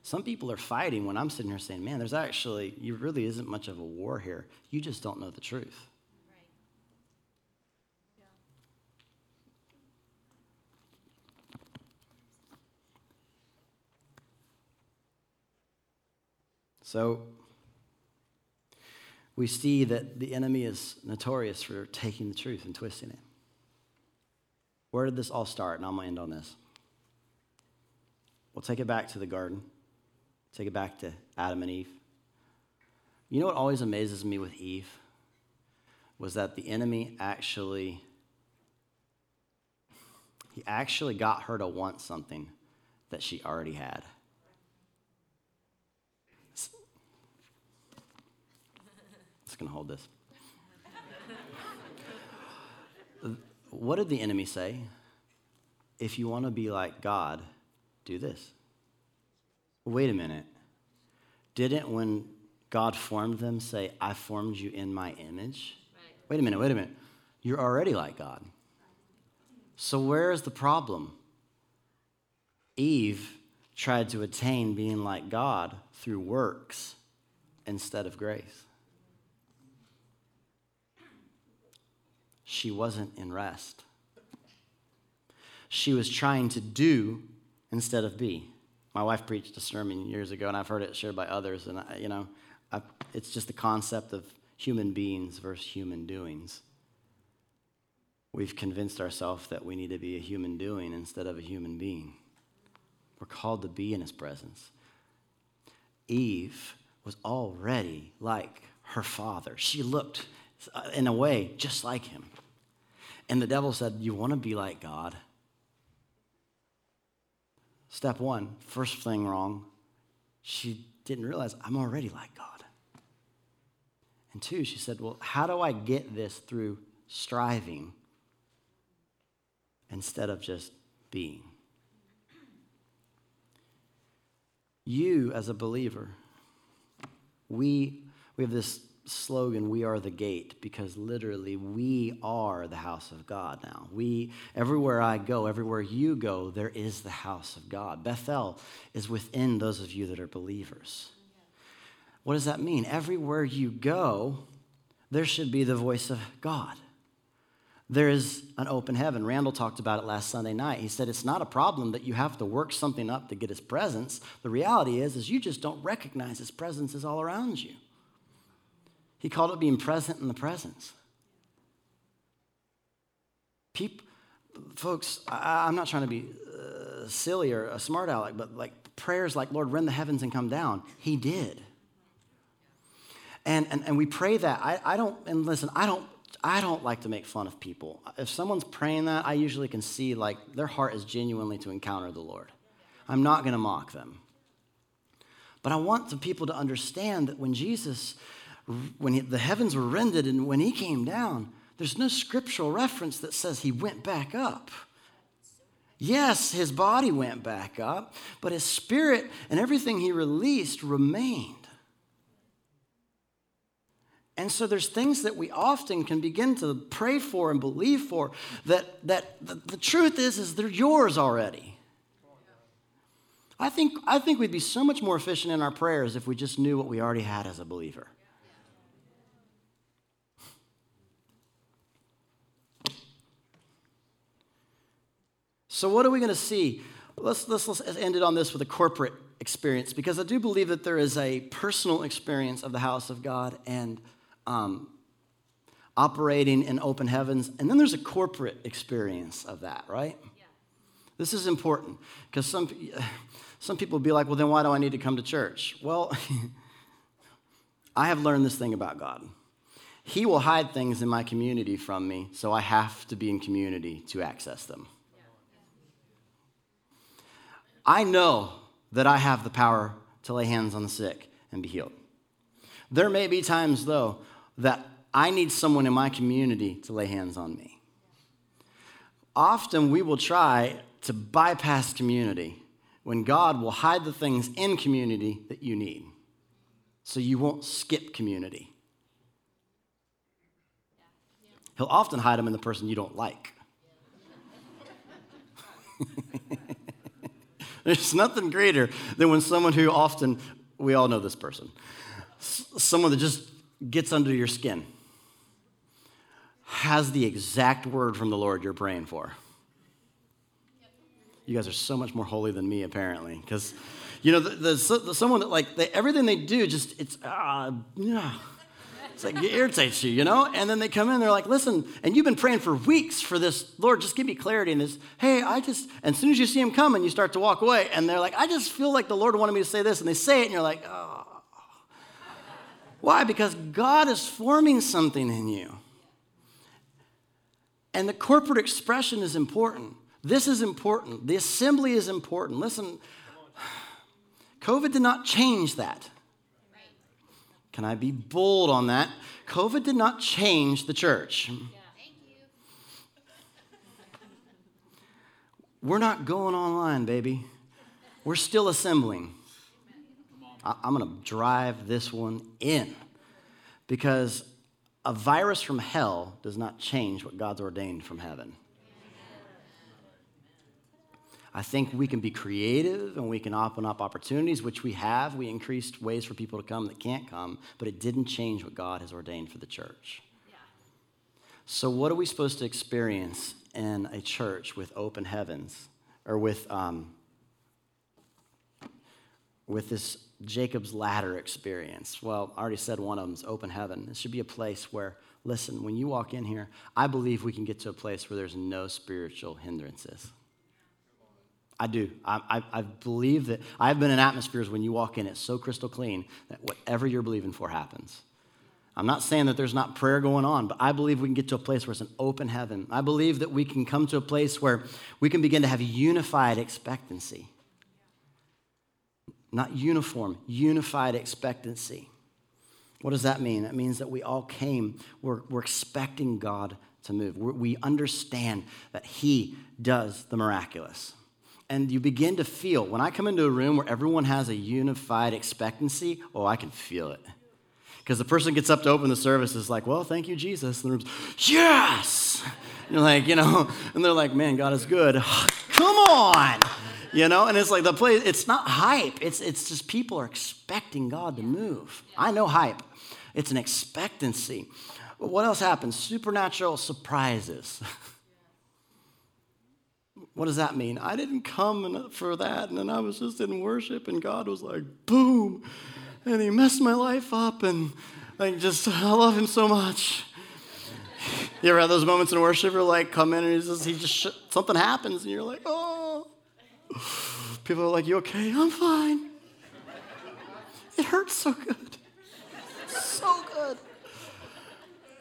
Some people are fighting when I'm sitting here saying, man, there's actually, you really isn't much of a war here. You just don't know the truth. So, we see that the enemy is notorious for taking the truth and twisting it. Where did this all start? And I'm going to end on this. We'll take it back to the garden, take it back to Adam and Eve. You know what always amazes me with Eve? Was that the enemy actually he actually got her to want something that she already had. Just going to hold this. what did the enemy say? If you want to be like God, do this. Wait a minute. Didn't when God formed them say, I formed you in my image? Right. Wait a minute, wait a minute. You're already like God. So where is the problem? Eve tried to attain being like God through works instead of grace. She wasn't in rest. She was trying to do instead of be. My wife preached a sermon years ago, and I've heard it shared by others. And I, you know, I, it's just the concept of human beings versus human doings. We've convinced ourselves that we need to be a human doing instead of a human being. We're called to be in His presence. Eve was already like her father. She looked in a way just like him. And the devil said, You want to be like God? Step one, first thing wrong, she didn't realize I'm already like God. And two, she said, Well, how do I get this through striving instead of just being? You, as a believer, we, we have this slogan we are the gate because literally we are the house of god now. We everywhere i go everywhere you go there is the house of god. Bethel is within those of you that are believers. What does that mean? Everywhere you go there should be the voice of god. There is an open heaven. Randall talked about it last sunday night. He said it's not a problem that you have to work something up to get his presence. The reality is is you just don't recognize his presence is all around you he called it being present in the presence. People, folks, I, am not trying to be uh, silly or a smart aleck, but like prayers like, Lord, rend the heavens and come down. He did. And, and, and we pray that. I, I don't, and listen, I don't, I don't like to make fun of people. If someone's praying that, I usually can see like their heart is genuinely to encounter the Lord. I'm not going to mock them. But I want the people to understand that when Jesus when he, the heavens were rended and when he came down, there's no scriptural reference that says he went back up. Yes, his body went back up, but his spirit and everything he released remained. And so there's things that we often can begin to pray for and believe for that, that the, the truth is is they're yours already. I think, I think we'd be so much more efficient in our prayers if we just knew what we already had as a believer. So, what are we going to see? Let's, let's, let's end it on this with a corporate experience because I do believe that there is a personal experience of the house of God and um, operating in open heavens. And then there's a corporate experience of that, right? Yeah. This is important because some, some people will be like, well, then why do I need to come to church? Well, I have learned this thing about God. He will hide things in my community from me, so I have to be in community to access them. I know that I have the power to lay hands on the sick and be healed. There may be times, though, that I need someone in my community to lay hands on me. Often we will try to bypass community when God will hide the things in community that you need. So you won't skip community. He'll often hide them in the person you don't like. There's nothing greater than when someone who often, we all know this person, someone that just gets under your skin has the exact word from the Lord you're praying for. You guys are so much more holy than me, apparently, because you know the, the, the, someone that like they, everything they do just it's uh, yeah it's like it irritates you, you know? And then they come in, they're like, listen, and you've been praying for weeks for this, Lord, just give me clarity in this. Hey, I just, and as soon as you see them coming, you start to walk away, and they're like, I just feel like the Lord wanted me to say this. And they say it, and you're like, oh. Why? Because God is forming something in you. And the corporate expression is important. This is important. The assembly is important. Listen, COVID did not change that. Can I be bold on that? COVID did not change the church. We're not going online, baby. We're still assembling. I'm going to drive this one in because a virus from hell does not change what God's ordained from heaven. I think we can be creative and we can open up opportunities, which we have. We increased ways for people to come that can't come, but it didn't change what God has ordained for the church. Yeah. So, what are we supposed to experience in a church with open heavens or with, um, with this Jacob's ladder experience? Well, I already said one of them is open heaven. It should be a place where, listen, when you walk in here, I believe we can get to a place where there's no spiritual hindrances. I do. I, I, I, believe that I've been in atmospheres when you walk in, it's so crystal clean that whatever you're believing for happens. I'm not saying that there's not prayer going on, but I believe we can get to a place where it's an open heaven. I believe that we can come to a place where we can begin to have unified expectancy. Not uniform, unified expectancy. What does that mean? That means that we all came, we're, we're expecting God to move. We're, we understand that He does the miraculous and you begin to feel when I come into a room where everyone has a unified expectancy, oh, I can feel it. Because the person gets up to open the service is like, well, thank you, Jesus. And the room's, yes! And you're like, you know, and they're like, man, God is good. Come on! You know, and it's like the place, it's not hype. It's, it's just people are expecting God to move. I know hype. It's an expectancy. But what else happens? Supernatural surprises. What does that mean? I didn't come for that, and then I was just in worship, and God was like, boom, and He messed my life up, and like just I love Him so much. You ever have those moments in worship where like come in and He just, he just something happens, and you're like, oh. People are like, you okay? I'm fine. It hurts so good, so good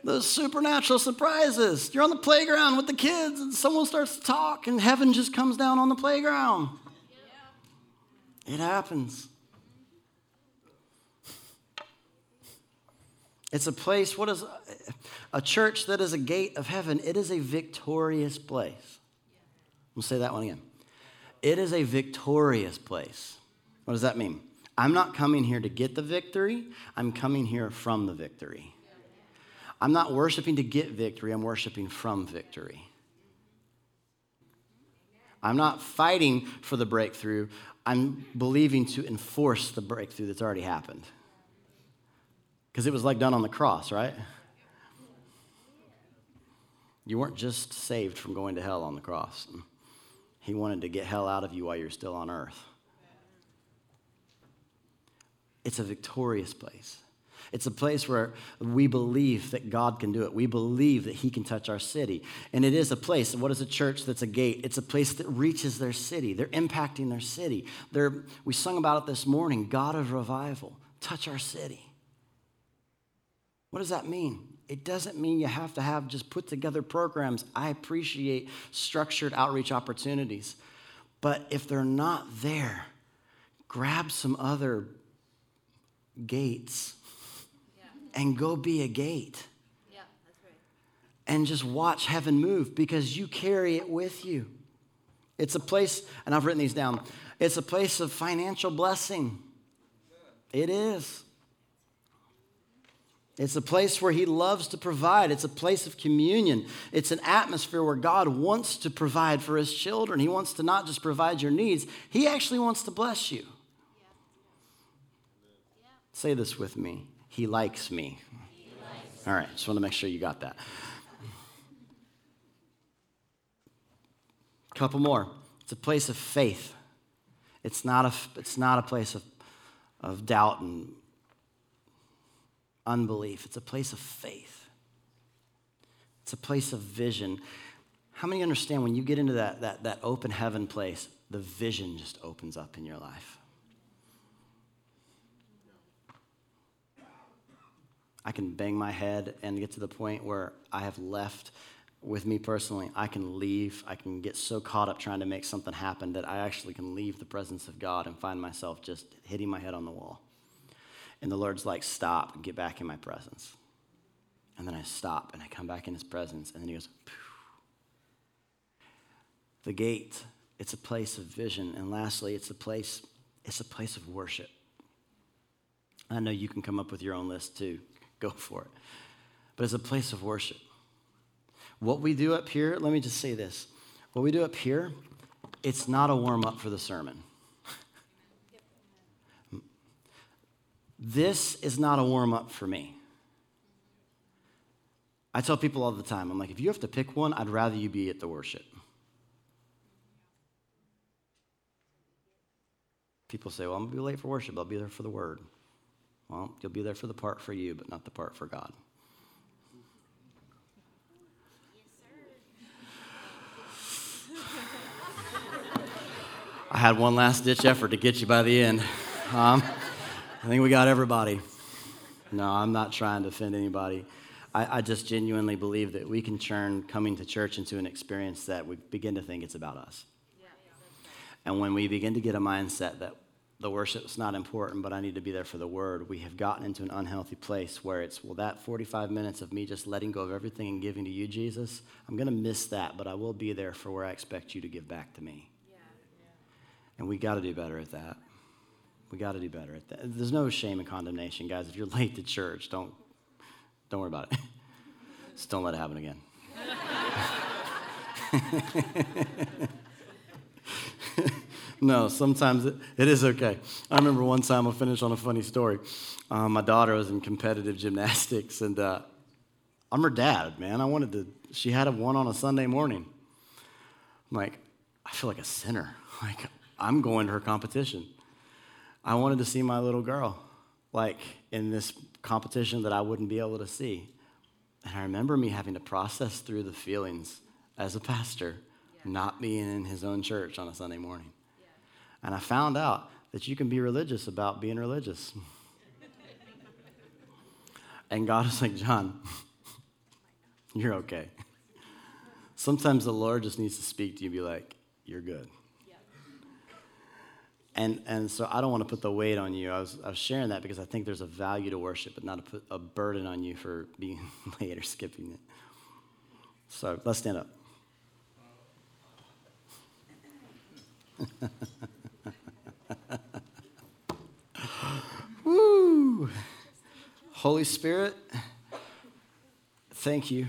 those supernatural surprises. You're on the playground with the kids and someone starts to talk and heaven just comes down on the playground. Yeah. It happens. It's a place, what is a church that is a gate of heaven? It is a victorious place. We'll say that one again. It is a victorious place. What does that mean? I'm not coming here to get the victory, I'm coming here from the victory. I'm not worshiping to get victory, I'm worshiping from victory. I'm not fighting for the breakthrough, I'm believing to enforce the breakthrough that's already happened. Because it was like done on the cross, right? You weren't just saved from going to hell on the cross. He wanted to get hell out of you while you're still on earth. It's a victorious place. It's a place where we believe that God can do it. We believe that He can touch our city. And it is a place. What is a church that's a gate? It's a place that reaches their city. They're impacting their city. They're, we sung about it this morning God of revival, touch our city. What does that mean? It doesn't mean you have to have just put together programs. I appreciate structured outreach opportunities. But if they're not there, grab some other gates and go be a gate. Yeah, that's right. And just watch heaven move because you carry it with you. It's a place, and I've written these down, it's a place of financial blessing. It is. It's a place where He loves to provide. It's a place of communion. It's an atmosphere where God wants to provide for His children. He wants to not just provide your needs, He actually wants to bless you. Say this with me he likes me. He likes All right, just want to make sure you got that. Couple more. It's a place of faith. It's not a, it's not a place of, of doubt and unbelief. It's a place of faith. It's a place of vision. How many understand when you get into that, that, that open heaven place, the vision just opens up in your life? I can bang my head and get to the point where I have left with me personally. I can leave. I can get so caught up trying to make something happen that I actually can leave the presence of God and find myself just hitting my head on the wall. And the Lord's like, stop get back in my presence. And then I stop and I come back in his presence. And then he goes, Phew. the gate, it's a place of vision. And lastly, it's a place, it's a place of worship. I know you can come up with your own list too. go for it. But it's a place of worship. What we do up here, let me just say this. What we do up here, it's not a warm up for the sermon. this is not a warm up for me. I tell people all the time, I'm like, if you have to pick one, I'd rather you be at the worship. People say, well, I'm going to be late for worship. I'll be there for the word. Well, you'll be there for the part for you, but not the part for God. I had one last ditch effort to get you by the end. Um, I think we got everybody. No, I'm not trying to offend anybody. I, I, just genuinely believe that we can turn coming to church into an experience that we begin to think it's about us. Yeah, and when we begin to get a mindset that the worship's not important, but I need to be there for the word. We have gotten into an unhealthy place where it's, well, that 45 minutes of me just letting go of everything and giving to you, Jesus, I'm going to miss that, but I will be there for where I expect you to give back to me. Yeah, yeah. And we got to do better at that. We got to do better. At that. There's no shame and condemnation, guys. If you're late to church, don't don't worry about it. Just don't let it happen again. no, sometimes it, it is okay. I remember one time, I'll finish on a funny story. Um, my daughter was in competitive gymnastics, and uh, I'm her dad, man. I wanted to, she had a one on a Sunday morning. I'm like, I feel like a sinner. Like, I'm going to her competition. I wanted to see my little girl, like, in this competition that I wouldn't be able to see. And I remember me having to process through the feelings as a pastor, yeah. not being in his own church on a Sunday morning. And I found out that you can be religious about being religious. and God was like, John, you're okay. Sometimes the Lord just needs to speak to you and be like, you're good. And, and so I don't want to put the weight on you. I was, I was sharing that because I think there's a value to worship, but not to put a burden on you for being late or skipping it. So let's stand up. Woo! Holy Spirit, thank you.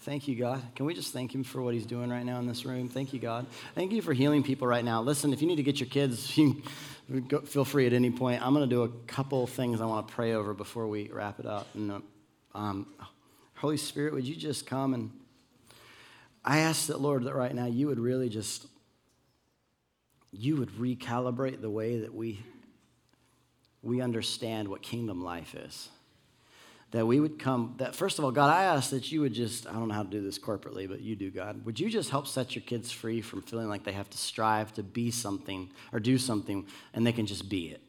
Thank you, God. Can we just thank Him for what He's doing right now in this room? Thank you, God. Thank you for healing people right now. Listen, if you need to get your kids, you go, feel free at any point. I'm going to do a couple things I want to pray over before we wrap it up. And um, Holy Spirit, would you just come and I ask that, Lord, that right now you would really just, you would recalibrate the way that we, we understand what kingdom life is. That we would come, that first of all, God, I ask that you would just, I don't know how to do this corporately, but you do, God. Would you just help set your kids free from feeling like they have to strive to be something or do something and they can just be it?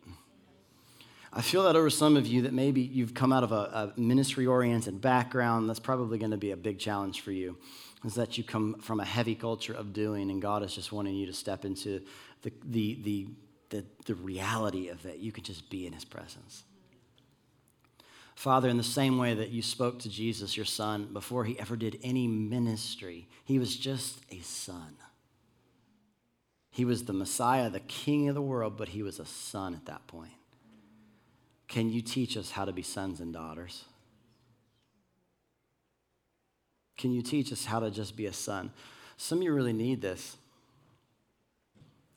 I feel that over some of you that maybe you've come out of a, a ministry oriented background, that's probably going to be a big challenge for you is that you come from a heavy culture of doing, and God is just wanting you to step into the, the, the, the, the reality of it. You can just be in His presence. Father, in the same way that you spoke to Jesus, your son, before he ever did any ministry, he was just a son. He was the Messiah, the King of the world, but he was a son at that point. Can you teach us how to be sons and daughters? Can you teach us how to just be a son? Some of you really need this.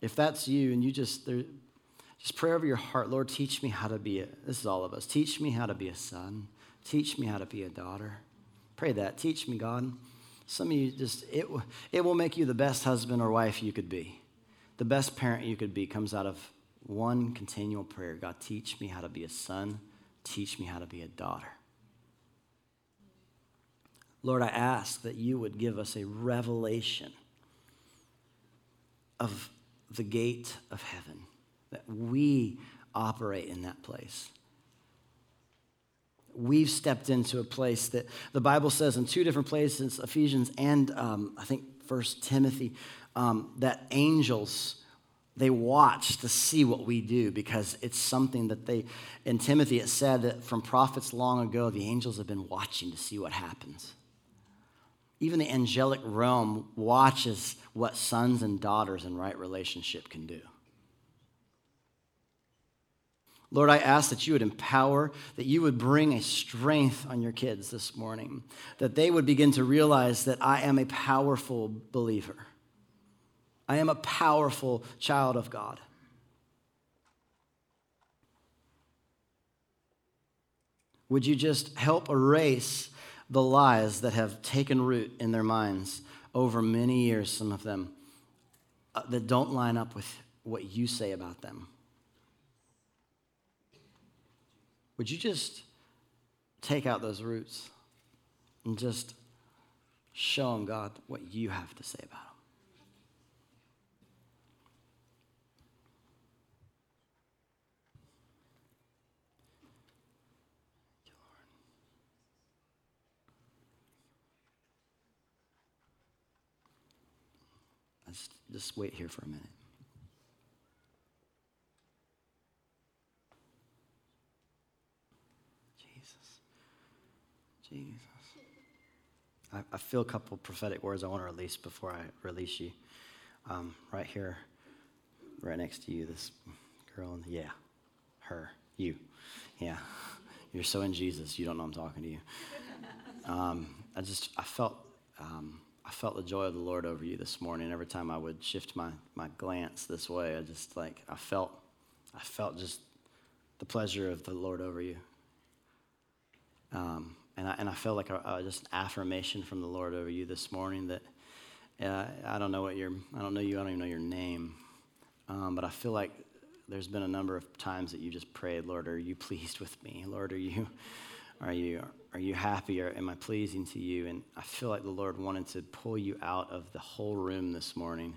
If that's you and you just, just pray over your heart, Lord, teach me how to be a, this is all of us, teach me how to be a son. Teach me how to be a daughter. Pray that. Teach me, God. Some of you just, it, it will make you the best husband or wife you could be. The best parent you could be comes out of one continual prayer God, teach me how to be a son. Teach me how to be a daughter. Lord, I ask that you would give us a revelation of the gate of heaven, that we operate in that place. We've stepped into a place that the Bible says in two different places, Ephesians and um, I think First Timothy, um, that angels they watch to see what we do because it's something that they in timothy it said that from prophets long ago the angels have been watching to see what happens even the angelic realm watches what sons and daughters in right relationship can do. Lord, I ask that you would empower, that you would bring a strength on your kids this morning, that they would begin to realize that I am a powerful believer. I am a powerful child of God. Would you just help erase the lies that have taken root in their minds over many years, some of them, uh, that don't line up with what you say about them. Would you just take out those roots and just show them, God, what you have to say about them? Just wait here for a minute. Jesus. Jesus. I, I feel a couple prophetic words I want to release before I release you. Um, right here. right next to you, this girl, and yeah, her, you, yeah. You're so in Jesus, you don't know I'm talking to you. Um, I just, I felt, um, I felt the joy of the Lord over you this morning. Every time I would shift my, my glance this way, I just like, I felt, I felt just the pleasure of the Lord over you. Um, and, I, and I felt like a, a, just an affirmation from the Lord over you this morning that uh, I don't know what your, I don't know you, I don't even know your name, um, but I feel like there's been a number of times that you just prayed, Lord, are you pleased with me? Lord, are you, are you, are you happy? Or am I pleasing to you? And I feel like the Lord wanted to pull you out of the whole room this morning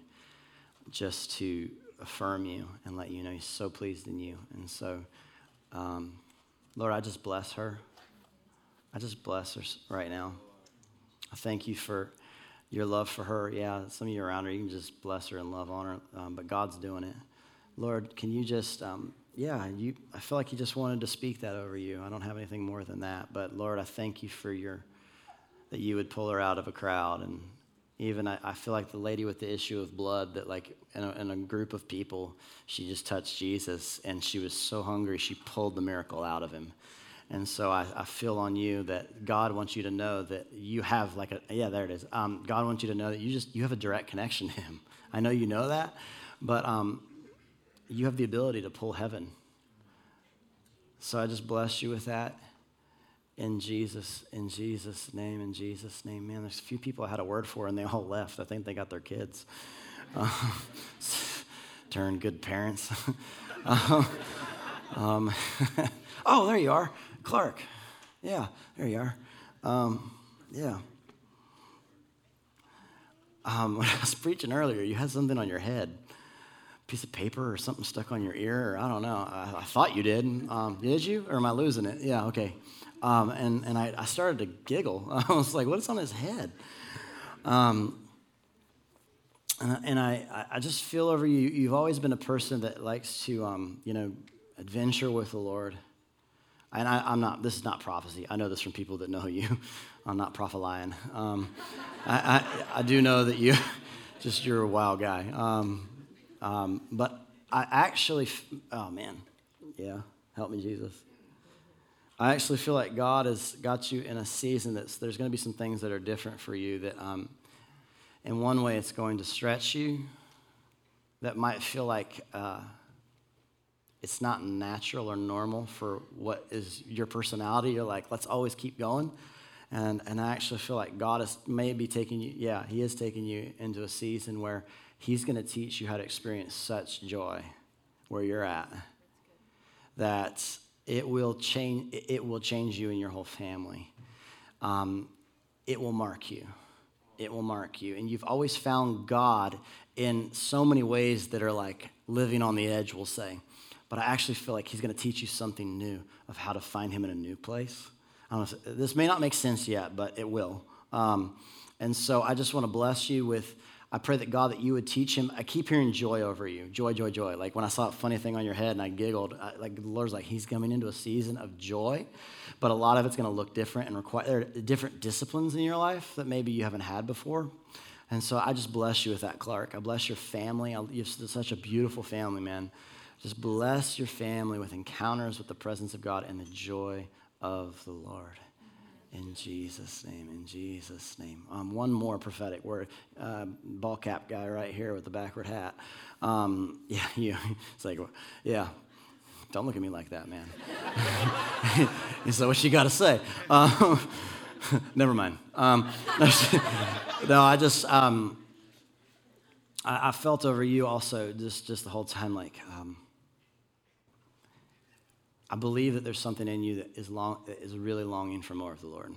just to affirm you and let you know He's so pleased in you. And so, um, Lord, I just bless her. I just bless her right now. I thank you for your love for her. Yeah, some of you around her, you can just bless her and love on her, um, but God's doing it. Lord, can you just, um, yeah, you, I feel like you just wanted to speak that over you. I don't have anything more than that, but Lord, I thank you for your, that you would pull her out of a crowd. And even I, I feel like the lady with the issue of blood, that like in a, in a group of people, she just touched Jesus and she was so hungry, she pulled the miracle out of him. And so I, I, feel on you that God wants you to know that you have like a yeah there it is. Um, God wants you to know that you just you have a direct connection to Him. I know you know that, but um, you have the ability to pull heaven. So I just bless you with that in Jesus, in Jesus' name, in Jesus' name. Man, there's a few people I had a word for and they all left. I think they got their kids. Uh, turn good parents. um, oh, there you are, Clark. Yeah, there you are. Um, yeah. Um, when I was preaching earlier, you had something on your head piece of paper or something stuck on your ear, or I don't know. I, I thought you did. Um, did you? Or am I losing it? Yeah, okay. Um, and and I, I, started to giggle. I was like, what is on his head? Um, and, I, I just feel over you, you've always been a person that likes to, um, you know, adventure with the Lord. And I, am not, this is not prophecy. I know this from people that know you. I'm not prophesying. Um, I, I, I, do know that you, just you're a wild guy. Um, but I actually, oh man, yeah, help me, Jesus. I actually feel like God has got you in a season that's there's going to be some things that are different for you. That, um, in one way, it's going to stretch you. That might feel like uh, it's not natural or normal for what is your personality. You're like, let's always keep going. And, and I actually feel like God is maybe taking you, yeah, He is taking you into a season where He's going to teach you how to experience such joy where you're at that it will change, it will change you and your whole family. Um, it will mark you. It will mark you. And you've always found God in so many ways that are like living on the edge, we'll say. But I actually feel like He's going to teach you something new of how to find Him in a new place. This may not make sense yet, but it will. Um, and so I just want to bless you with I pray that God, that you would teach him. I keep hearing joy over you. Joy, joy, joy. Like when I saw a funny thing on your head and I giggled, I, like the Lord's like, he's coming into a season of joy, but a lot of it's going to look different and require different disciplines in your life that maybe you haven't had before. And so I just bless you with that, Clark. I bless your family. You have such a beautiful family, man. Just bless your family with encounters with the presence of God and the joy of the Lord. In Jesus' name, in Jesus' name. Um, one more prophetic word. Uh, ball cap guy right here with the backward hat. Um, yeah, you. It's like, yeah, don't look at me like that, man. so what you got to say? Um, never mind. Um, no, I just, um, I, I, felt over you also just, just the whole time like, um, I believe that there's something in you that is, long, that is really longing for more of the Lord.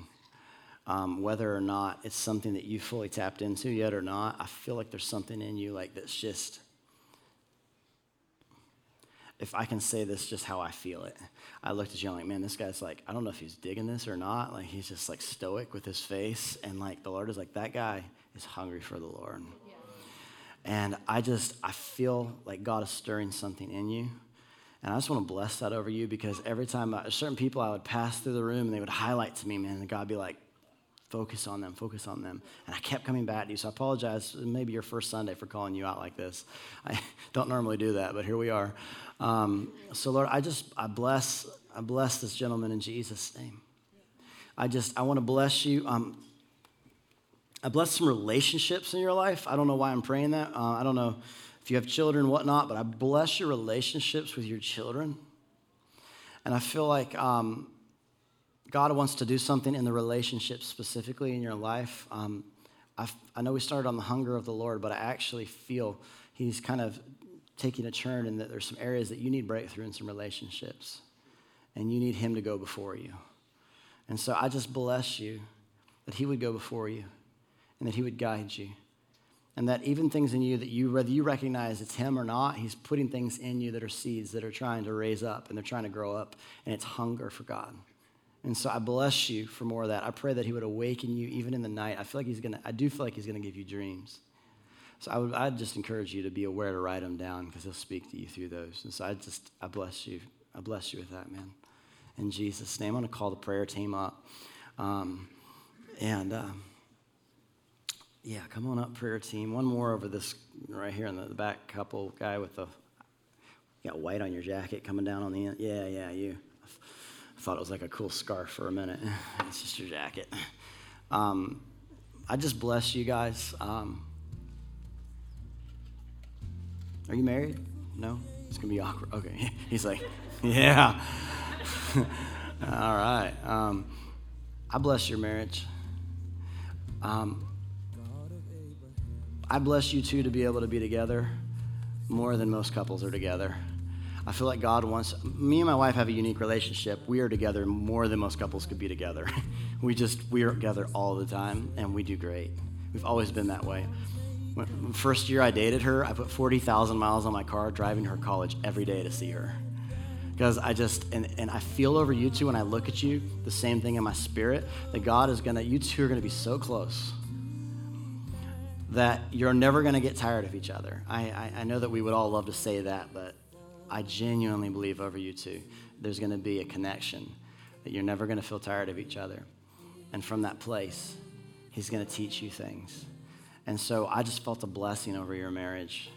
Um, whether or not it's something that you fully tapped into yet or not, I feel like there's something in you like that's just, if I can say this just how I feel it. I looked at you and I'm like, man, this guy's like, I don't know if he's digging this or not. Like he's just like stoic with his face. And like the Lord is like, that guy is hungry for the Lord. Yeah. And I just, I feel like God is stirring something in you. And I just want to bless that over you because every time I, certain people I would pass through the room and they would highlight to me, man, and God be like, Focus on them, focus on them. And I kept coming back to you. So I apologize, maybe your first Sunday for calling you out like this. I don't normally do that, but here we are. Um, so Lord, I just, I bless, I bless this gentleman in Jesus' name. I just, I want to bless you. Um, I bless some relationships in your life. I don't know why I'm praying that. Uh, I don't know you have children, whatnot, but I bless your relationships with your children. And I feel like um, God wants to do something in the relationship specifically in your life. Um, I know we started on the hunger of the Lord, but I actually feel He's kind of taking a turn and that there's some areas that you need breakthrough in some relationships. And you need Him to go before you. And so I just bless you that He would go before you and that He would guide you. And that even things in you that you, whether you recognize it's Him or not, He's putting things in you that are seeds that are trying to raise up and they're trying to grow up. And it's hunger for God. And so I bless you for more of that. I pray that He would awaken you even in the night. I feel like He's gonna, I do feel like He's gonna give you dreams. So I would, I'd just encourage you to be aware to write them down because He'll speak to you through those. And so I just, I bless you. I bless you with that, man. In Jesus' name, I'm gonna call the prayer team up. Um, and um, yeah, come on up, prayer team. One more over this right here in the, back couple guy with the, got white on your jacket coming down on the end. Yeah, yeah, you. I thought it was like a cool scarf for a minute. it's just your jacket. Um, I just bless you guys. Um, are you married? No? It's going to be awkward. Okay. He's like, yeah. All right. Um, I bless your marriage. Um, I bless you two to be able to be together more than most couples are together. I feel like God wants me and my wife have a unique relationship. We are together more than most couples could be together. we just we are together all the time and we do great. We've always been that way. First year I dated her, I put 40,000 miles on my car driving her college every day to see her. Because I just, and, and I feel over you two when I look at you, the same thing in my spirit, that God is gonna, you two are gonna be so close that you're never gonna get tired of each other. I, I, I know that we would all love to say that, but I genuinely believe over you two, there's going to be a connection, that you're never going to feel tired of each other. And from that place, He's going to teach you things. And so I just felt a blessing over your marriage.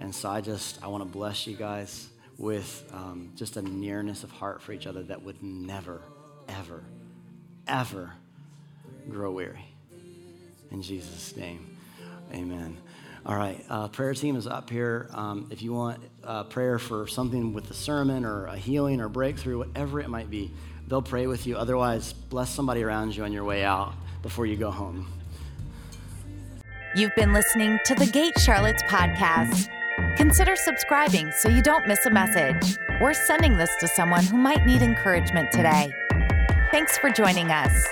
And so I just, I want to bless you guys with um, just a nearness of heart for each other that would never, ever, ever grow weary. In Jesus' name, amen. All right, uh, prayer team is up here. Um, if you want uh, prayer for something with the sermon or a healing or breakthrough, whatever it might be, they'll pray with you. Otherwise, bless somebody around you on your way out before you go home. You've been listening to the Gate Charlotte's podcast. Consider subscribing so you don't miss a message or sending this to someone who might need encouragement today. Thanks for joining us.